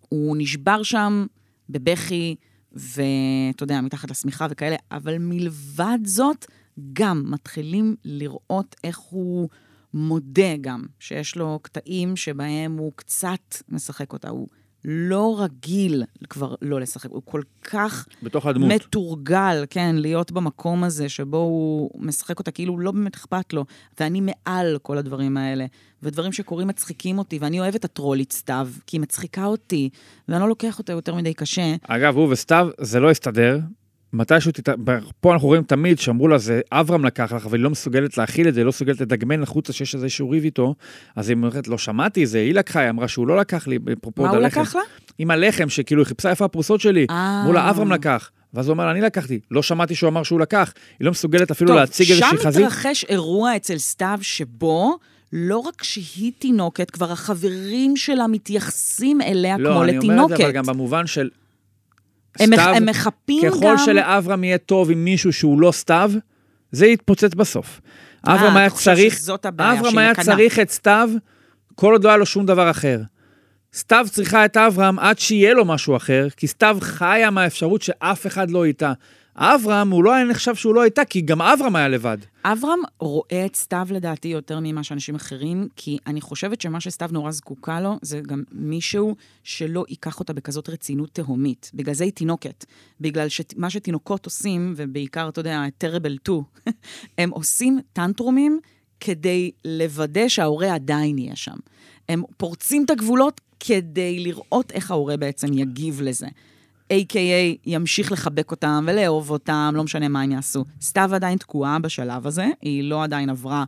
הוא נשבר שם בבכי, ואתה יודע, מתחת לשמיכה וכאלה, אבל מלבד זאת, גם מתחילים לראות איך הוא מודה גם, שיש לו קטעים שבהם הוא קצת משחק אותה. הוא לא רגיל כבר לא לשחק, הוא כל כך בתוך הדמות. מתורגל, כן, להיות במקום הזה שבו הוא משחק אותה כאילו לא באמת אכפת לו, ואני מעל כל הדברים האלה. ודברים שקורים מצחיקים אותי, ואני אוהבת את הטרולית סתיו, כי היא מצחיקה אותי, ואני לא לוקח אותה יותר מדי קשה. אגב, הוא וסתיו, זה לא הסתדר. מתישהו, תת... פה אנחנו רואים תמיד שאמרו לה, זה אברהם לקח לך, אבל היא לא מסוגלת להכיל את זה, היא לא מסוגלת לדגמן החוצה שיש איזשהו ריב איתו. אז היא אומרת, לא שמעתי, זה היא לקחה, היא אמרה שהוא לא לקח לי, אפרופו מה את הוא הלחם. לקח לה? עם הלחם, שכאילו היא חיפשה איפה הפרוסות שלי. אה. אמרו לה, אברהם לקח. ואז הוא אומר אני לקחתי. לא שמעתי שהוא אמר שהוא לקח. היא לא מסוגלת אפילו להציג איזושהי שם חזית. מתרחש אירוע אצל סתיו שבו... לא רק שהיא תינוקת, כבר החברים שלה מתייחסים אליה כמו לא, אני לתינוקת. אומר את זה, אבל גם במובן של... הם, סתיו, הם מחפים גם... ככל שלאברהם יהיה טוב עם מישהו שהוא לא סתיו, זה יתפוצץ בסוף. אברהם אה, היה צריך, אברהם היה. צריך את סתיו, כל עוד לא היה לו שום דבר אחר. סתיו צריכה את אברהם עד שיהיה לו משהו אחר, כי סתיו חיה מהאפשרות שאף אחד לא איתה. אברהם, הוא לא היה נחשב שהוא לא איתה, כי גם אברהם היה לבד. אברהם רואה את סתיו לדעתי יותר ממה שאנשים אחרים, כי אני חושבת שמה שסתיו נורא זקוקה לו, זה גם מישהו שלא ייקח אותה בכזאת רצינות תהומית. בגלל זה היא תינוקת. בגלל שמה שתינוקות עושים, ובעיקר, אתה יודע, טראבל 2, הם עושים טנטרומים כדי לוודא שההורה עדיין יהיה שם. הם פורצים את הגבולות כדי לראות איך ההורה בעצם יגיב לזה. A.K.A. ימשיך לחבק אותם ולאהוב אותם, לא משנה מה הם יעשו. סתיו עדיין תקועה בשלב הזה, היא לא עדיין עברה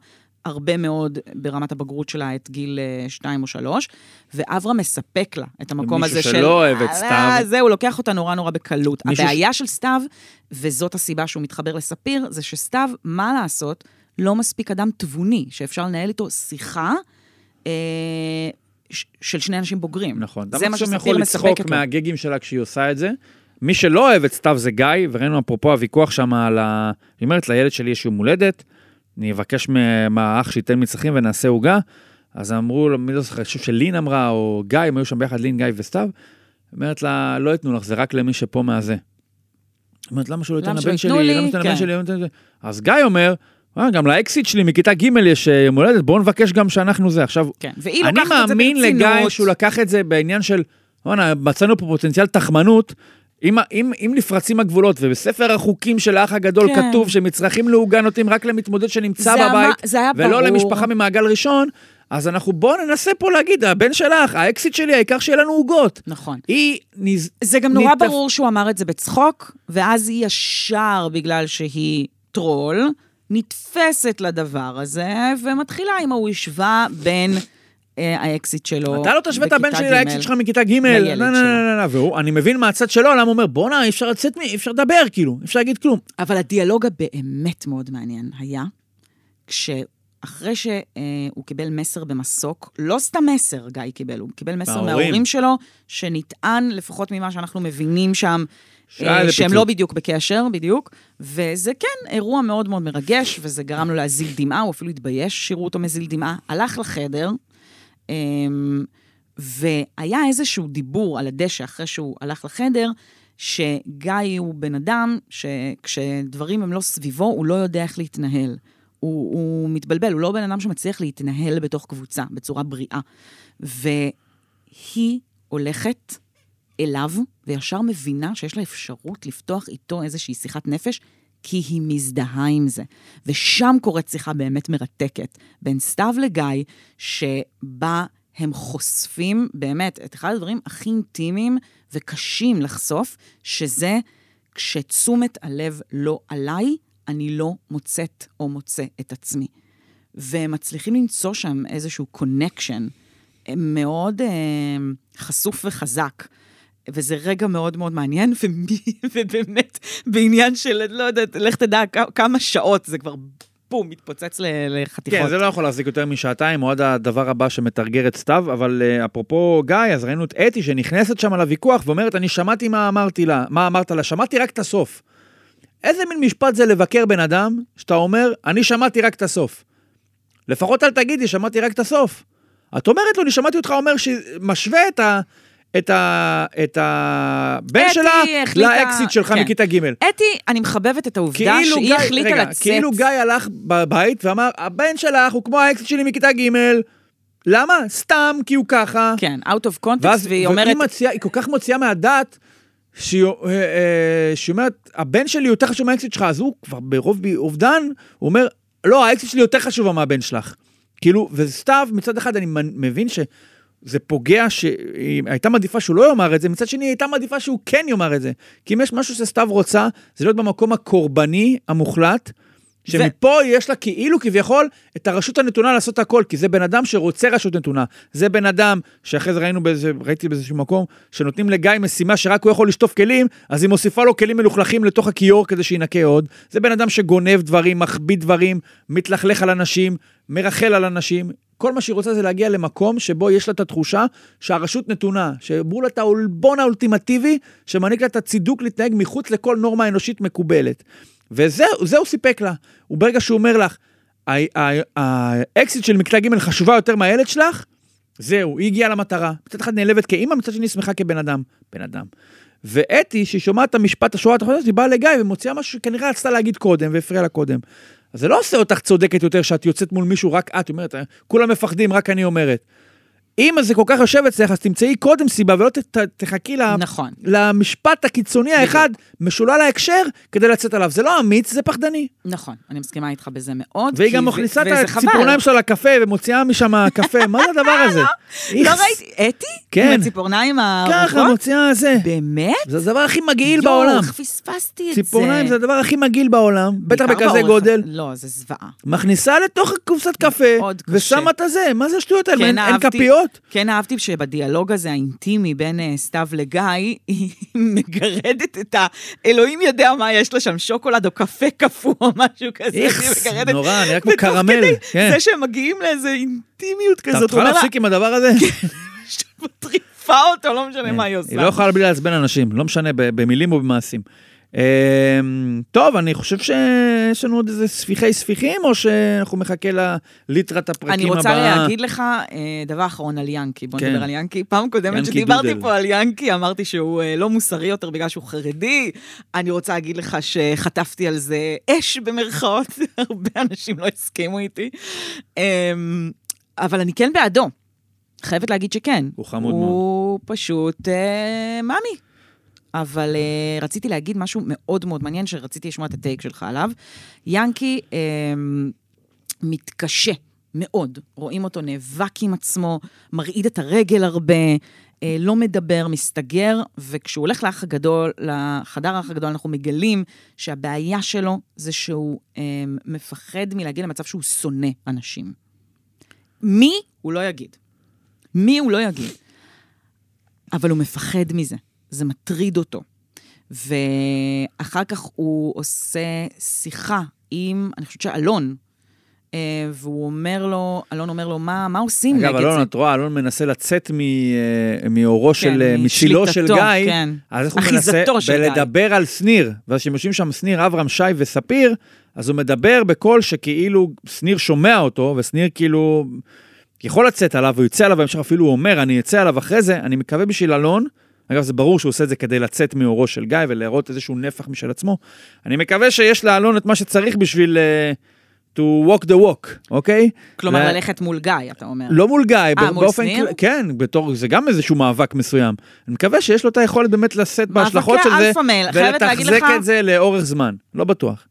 הרבה מאוד ברמת הבגרות שלה את גיל 2 או 3, ואברהם מספק לה את המקום הזה שלא של... אוהב את "אה, סתיו." זהו, הוא לוקח אותה נורא נורא בקלות. מישהו הבעיה של סתיו, וזאת הסיבה שהוא מתחבר לספיר, זה שסתיו, מה לעשות, לא מספיק אדם תבוני, שאפשר לנהל איתו שיחה. אה, ש- של שני אנשים בוגרים. נכון. זה מה שספיר שספיר יכול מספקת לצחוק לו. מהגגים שלה כשהיא עושה את זה. מי שלא אוהב את סתיו זה גיא, וראינו אפרופו הוויכוח שם על ה... היא אומרת, לילד שלי יש יום הולדת, אני אבקש מה- מהאח שייתן מצרכים ונעשה עוגה. אז אמרו מי לא זוכר, אני חושב שלין אמרה, או גיא, הם היו שם ביחד, לין, גיא וסתיו. אומרת לה, לא ייתנו לך, זה רק למי שפה מהזה. אומרת, למה שלא ייתן למה שלא לבן שלי? למה ייתן לבן. שלי? למה ייתן לזה?" אז גיא אומר, "אה, גם לאקסיט שלי מכיתה ג' יש אה, יום הולדת, בואו נבקש גם שאנחנו זה. עכשיו, כן, והיא אני לוקחת את זה ברצינות. מאמין לגיא שהוא לקח את זה בעניין של, וואנה, מצאנו פה פוטנציאל תחמנות. אם, אם, אם נפרצים הגבולות, ובספר החוקים של האח הגדול כן. כתוב שמצרכים לעוגה נותנים רק למתמודד שנמצא זה בבית, אמר- זה היה ולא ברור. למשפחה ממעגל ראשון, אז אנחנו בואו ננסה פה להגיד, הבן שלך, האקסיט שלי, העיקר שיהיה לנו עוגות. נכון. היא נז... זה גם נורא נתפ- ברור שהוא אמר את זה בצחוק, ואז היא ישר, בגלל שהיא טרול, נתפסת לדבר הזה, ומתחילה עם השווה בין אה, האקזיט שלו אתה לא תשווה את הבן בכיתה שלי ג'. לאקסיט שלך מכיתה ג', לילד לא, לא. לא, לא, לא, והוא, אני מבין מהצד שלו, למה הוא אומר, בואנה, אי אפשר לצאת. אי אפשר לדבר, כאילו, אי אפשר להגיד כלום. אבל הדיאלוג הבאמת מאוד מעניין היה, כשאחרי שהוא קיבל מסר במסוק, לא סתם מסר גיא קיבל, הוא קיבל מסר מההורים. מההורים שלו, שנטען, לפחות ממה שאנחנו מבינים שם, אה, שהם. לא בדיוק בקשר, בדיוק, וזה כן אירוע מאוד מאוד מרגש, וזה גרם לו להזיל דמעה, הוא אפילו התבייש שיראו אותו מזיל דמעה, הלך לחדר, אמ, והיה איזשהו דיבור על הדשא אחרי שהוא הלך לחדר, שגיא הוא בן אדם שכשדברים הם לא סביבו, הוא לא יודע איך להתנהל. הוא, הוא מתבלבל, הוא לא בן אדם שמצליח להתנהל בתוך קבוצה, בצורה בריאה. והיא הולכת אליו, וישר מבינה שיש לה אפשרות לפתוח איתו איזושהי שיחת נפש, כי היא מזדהה עם זה. ושם קורית שיחה באמת מרתקת בין סתיו לגיא, שבה הם חושפים באמת את אחד הדברים הכי אינטימיים וקשים לחשוף, שזה כשתשומת הלב לא עליי, אני לא מוצאת או מוצא את עצמי. והם מצליחים למצוא שם איזשהו קונקשן מאוד אה, חשוף וחזק. וזה רגע מאוד מאוד מעניין, ובאמת, בעניין של, לא יודעת, לך תדע כמה שעות, זה כבר בום, מתפוצץ לחתיכות. כן, זה לא יכול להחזיק יותר משעתיים, או עד הדבר הבא שמתרגר את סתיו, אבל uh, אפרופו גיא, אז ראינו את אתי שנכנסת שם לוויכוח ואומרת, אני שמעתי מה אמרתי לה, מה אמרת לה, שמעתי רק את הסוף. איזה מין משפט זה לבקר בן אדם, שאתה אומר, אני שמעתי רק את הסוף. לפחות אל תגידי, שמעתי רק את הסוף. את אומרת לו, אני שמעתי אותך אומר שמשווה את ה... את, ה, את הבן שלה לאקסיט שלך כן. מכיתה ג'. אתי, אני מחבבת את העובדה כאילו שהיא גיא, החליטה רגע, לצאת. כאילו גיא הלך בבית ואמר, הבן שלך הוא כמו האקסיט שלי מכיתה ג', למה? סתם, כי הוא ככה. כן, out of context, ואז, והיא אומרת... והיא מציעה, היא כל כך מוציאה מהדעת, אה, אה, שהיא אומרת, הבן שלי יותר חשוב מהאקסיט שלך, אז הוא כבר ברוב אובדן, הוא אומר, לא, האקסיט שלי יותר חשובה מהבן שלך. כאילו, וסתיו, מצד אחד אני מבין ש... זה פוגע שהיא הייתה מעדיפה שהוא לא יאמר את זה, מצד שני היא הייתה מעדיפה שהוא כן יאמר את זה. כי אם יש משהו שסתיו רוצה, זה להיות במקום הקורבני המוחלט, שמפה ו... יש לה כאילו כביכול את הרשות הנתונה לעשות הכל, כי זה בן אדם שרוצה רשות נתונה. זה בן אדם שאחרי זה ראינו באיזה, ראיתי באיזשהו מקום, שנותנים לגיא משימה שרק הוא יכול לשטוף כלים, אז היא מוסיפה לו כלים מלוכלכים לתוך הכיור כדי שינקה עוד. זה בן אדם שגונב דברים, מחביא דברים, מתלכלך על אנשים, מרחל על אנשים. כל מה שהיא רוצה זה להגיע למקום שבו יש לה את התחושה שהרשות נתונה, שאמרו לה את העולבון האולטימטיבי, שמעניק לה את הצידוק להתנהג מחוץ לכל נורמה אנושית מקובלת. וזה הוא סיפק לה. וברגע שהוא אומר לך, האקסיט של מקטע ג' חשובה יותר מהילד שלך, זהו, היא הגיעה למטרה. מצד אחד נעלבת כאימא, מצד שני שמחה כבן אדם. בן אדם. ואתי, שהיא שומעת את המשפט השורה התחתונה, היא באה לגיא ומוציאה משהו שכנראה רצתה להגיד קודם, והפריע לה קודם. אז זה לא עושה אותך צודקת יותר שאת יוצאת מול מישהו, רק את, אומרת, כולם מפחדים, רק אני אומרת. אם זה כל כך יושב אצלך, אז תמצאי קודם סיבה ולא ת, תחכי נכון. למשפט הקיצוני האחד, משולל ההקשר, כדי לצאת עליו. זה לא אמיץ, זה פחדני. נכון, אני מסכימה איתך בזה מאוד. והיא גם מכניסה את הציפורניים שלה לקפה ומוציאה משם קפה, מה זה הדבר הזה? לא ראיתי, אתי? כן. עם הציפורניים הארוכות? ככה, מוציאה זה. באמת? זה הדבר הכי מגעיל בעולם. יואו, איך פספסתי את זה. ציפורניים זה הדבר הכי מגעיל בעולם, בטח בכזה גודל. לא, זה זוועה. מכניסה לתוך קופסת קפה, ושמה את הזה, מה זה השטויות האלה? כן, אין כפיות? מאוד. כן אהבתי שבדיאלוג הזה, האינטימי בין uh, סתיו לגיא, היא מגרדת את ה... אלוהים יודע מה יש לה שם, שוקולד או קפה קפוא או משהו כזה. איכס, נורא, נראה כמו קרמל. כן. זה שהם מגיעים לאיזה אינטימיות כזאת. אתה יכולה להפסיק עם הדבר הזה? מטריפה אותו, לא משנה מה היא עושה. היא לא יכולה בלי לעצבן אנשים, לא משנה במילים או במעשים. אמ, טוב, אני חושב שיש לנו עוד איזה ספיחי ספיחים, או שאנחנו מחכה לליטרת הפרקים הבאה? אני רוצה להגיד לך אה, דבר אחרון על ינקי. בוא כן. נדבר על ינקי. פעם קודמת שדיברתי פה על ינקי, אמרתי שהוא אה, לא מוסרי יותר בגלל שהוא חרדי. אני רוצה להגיד לך שחטפתי על זה אש במרכאות, הרבה אנשים לא הסכימו איתי. אמ, אבל אני כן בעדו. חייבת להגיד שכן. הוא חמוד מאוד. הוא פשוט אה, מאמי. אבל uh, רציתי להגיד משהו מאוד מאוד מעניין, שרציתי לשמוע את הטייק שלך עליו. ינקי uh, מתקשה מאוד, רואים אותו נאבק עם עצמו, מרעיד את הרגל הרבה, uh, לא מדבר, מסתגר, וכשהוא הולך לאח הגדול, לחדר האח הגדול, אנחנו מגלים שהבעיה שלו זה שהוא uh, מפחד מלהגיע למצב שהוא שונא אנשים. מי? הוא לא יגיד. מי הוא לא יגיד. אבל הוא מפחד מזה. זה מטריד אותו. ואחר כך הוא עושה שיחה עם, אני חושבת שאלון, אה, והוא אומר לו, אלון אומר לו, מה, מה עושים נגד זה? אגב, אלון, את רואה, אלון מנסה לצאת אה, מאורו כן, של, אה, מצילו של גיא, כן. אז איך הוא מנסה בלדבר על שניר, ואז כשהם יושבים שם שניר, אברהם, שי וספיר, אז הוא מדבר בקול שכאילו שניר שומע אותו, ושניר כאילו יכול לצאת עליו, הוא יוצא עליו בהמשך, אפילו הוא אומר, אני אצא עליו אחרי זה, אני מקווה בשביל אלון, אגב, זה ברור שהוא עושה את זה כדי לצאת מאורו של גיא ולהראות איזשהו נפח משל עצמו. אני מקווה שיש לאלון את מה שצריך בשביל uh, to walk the walk, אוקיי? כלומר, ו... ללכת מול גיא, אתה אומר. לא מול גיא, אה, מול שניר? כל... כן, בתור, זה גם איזשהו מאבק מסוים. אני מקווה שיש לו את היכולת באמת לשאת בהשלכות של זה, ולתחזק לך... את זה לאורך זמן, לא בטוח.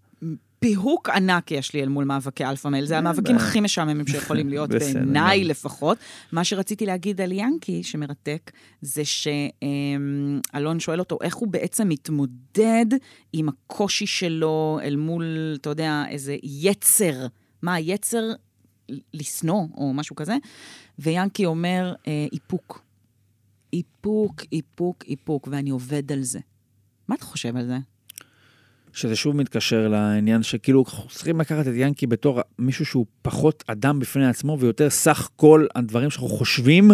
פיהוק ענק יש לי אל מול מאבקי alpha male. זה המאבקים הכי משעממים שיכולים להיות, בעיניי. לפחות. מה שרציתי להגיד על ינקי, שמרתק, זה שאלון שואל אותו איך הוא בעצם מתמודד עם הקושי שלו אל מול, אתה יודע, איזה יצר. מה היצר? לשנוא, או משהו כזה. ויאנקי אומר, אה, איפוק. איפוק, איפוק, איפוק, ואני עובד על זה. מה אתה חושב על זה? שזה שוב מתקשר לעניין שכאילו צריכים לקחת את ינקי בתור מישהו שהוא פחות אדם בפני עצמו ויותר סך כל הדברים שאנחנו חושבים,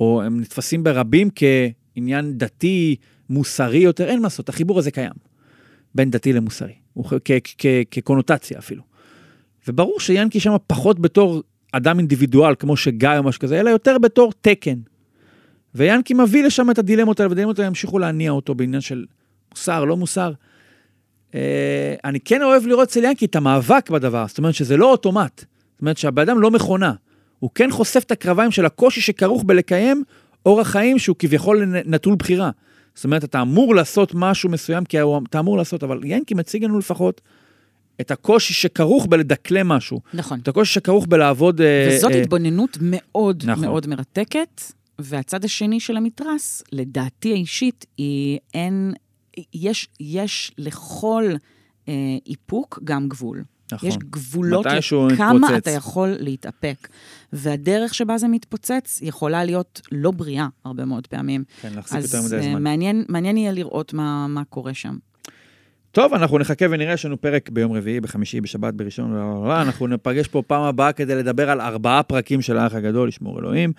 או הם נתפסים ברבים כעניין דתי, מוסרי יותר, אין מה לעשות, החיבור הזה קיים. בין דתי למוסרי, כקונוטציה אפילו. וברור שיאנקי שם פחות בתור אדם אינדיבידואל, כמו שגיא או משהו כזה, אלא יותר בתור תקן. ויאנקי מביא לשם את הדילמות האלה, והדילמות האלה ימשיכו להניע אותו בעניין של מוסר, לא מוסר. אה, אני כן אוהב לראות אצל ינקי את המאבק בדבר, זאת אומרת שזה לא אוטומט. זאת אומרת שהבן אדם לא מכונה. הוא כן חושף את הקרביים של הקושי שכרוך בלקיים אורח חיים שהוא כביכול נטול בחירה. זאת אומרת, אתה אמור לעשות משהו מסוים, כי אתה אמור לעשות, אבל ינקי מציג לנו לפחות את הקושי שכרוך בלדקלם משהו. נכון. את הקושי שכרוך בלעבוד... אה, וזאת אה, התבוננות מאוד נכון. מאוד מרתקת, והצד השני של המתרס, לדעתי האישית, היא אין, יש, יש לכל אה, איפוק גם גבול. נכון. יש גבולות לכמה. אתה יכול להתאפק. והדרך שבה זה מתפוצץ יכולה להיות לא בריאה הרבה מאוד פעמים. כן, להחזיק אז יותר מדי אה, זמן. מעניין, מעניין יהיה לראות מה, מה קורה שם. טוב, אנחנו נחכה ונראה, יש לנו פרק ביום רביעי, בחמישי, בשבת, בראשון, לא, לא, לא, אנחנו ניפגש פה פעם הבאה כדי לדבר על ארבעה פרקים של האח הגדול, לשמור אלוהים.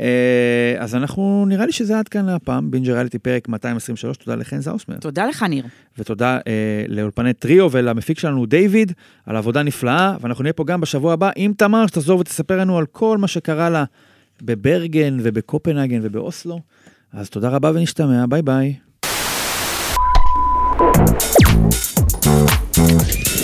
אה, אז אנחנו, נראה לי שזה עד כאן להפעם, בינג'ר ריאליטי פרק 223, תודה לחן זאוסמן. תודה לך, ניר. ותודה אה, לאולפני טריו ולמפיק שלנו דיוויד, על עבודה נפלאה, ואנחנו נהיה פה גם בשבוע הבא עם תמר, שתחזור ותספר לנו על כל מה שקרה לה בברגן ובקופנהגן ובאוסלו. אז תודה רבה ונשתמע, ביי ביי. Thank you.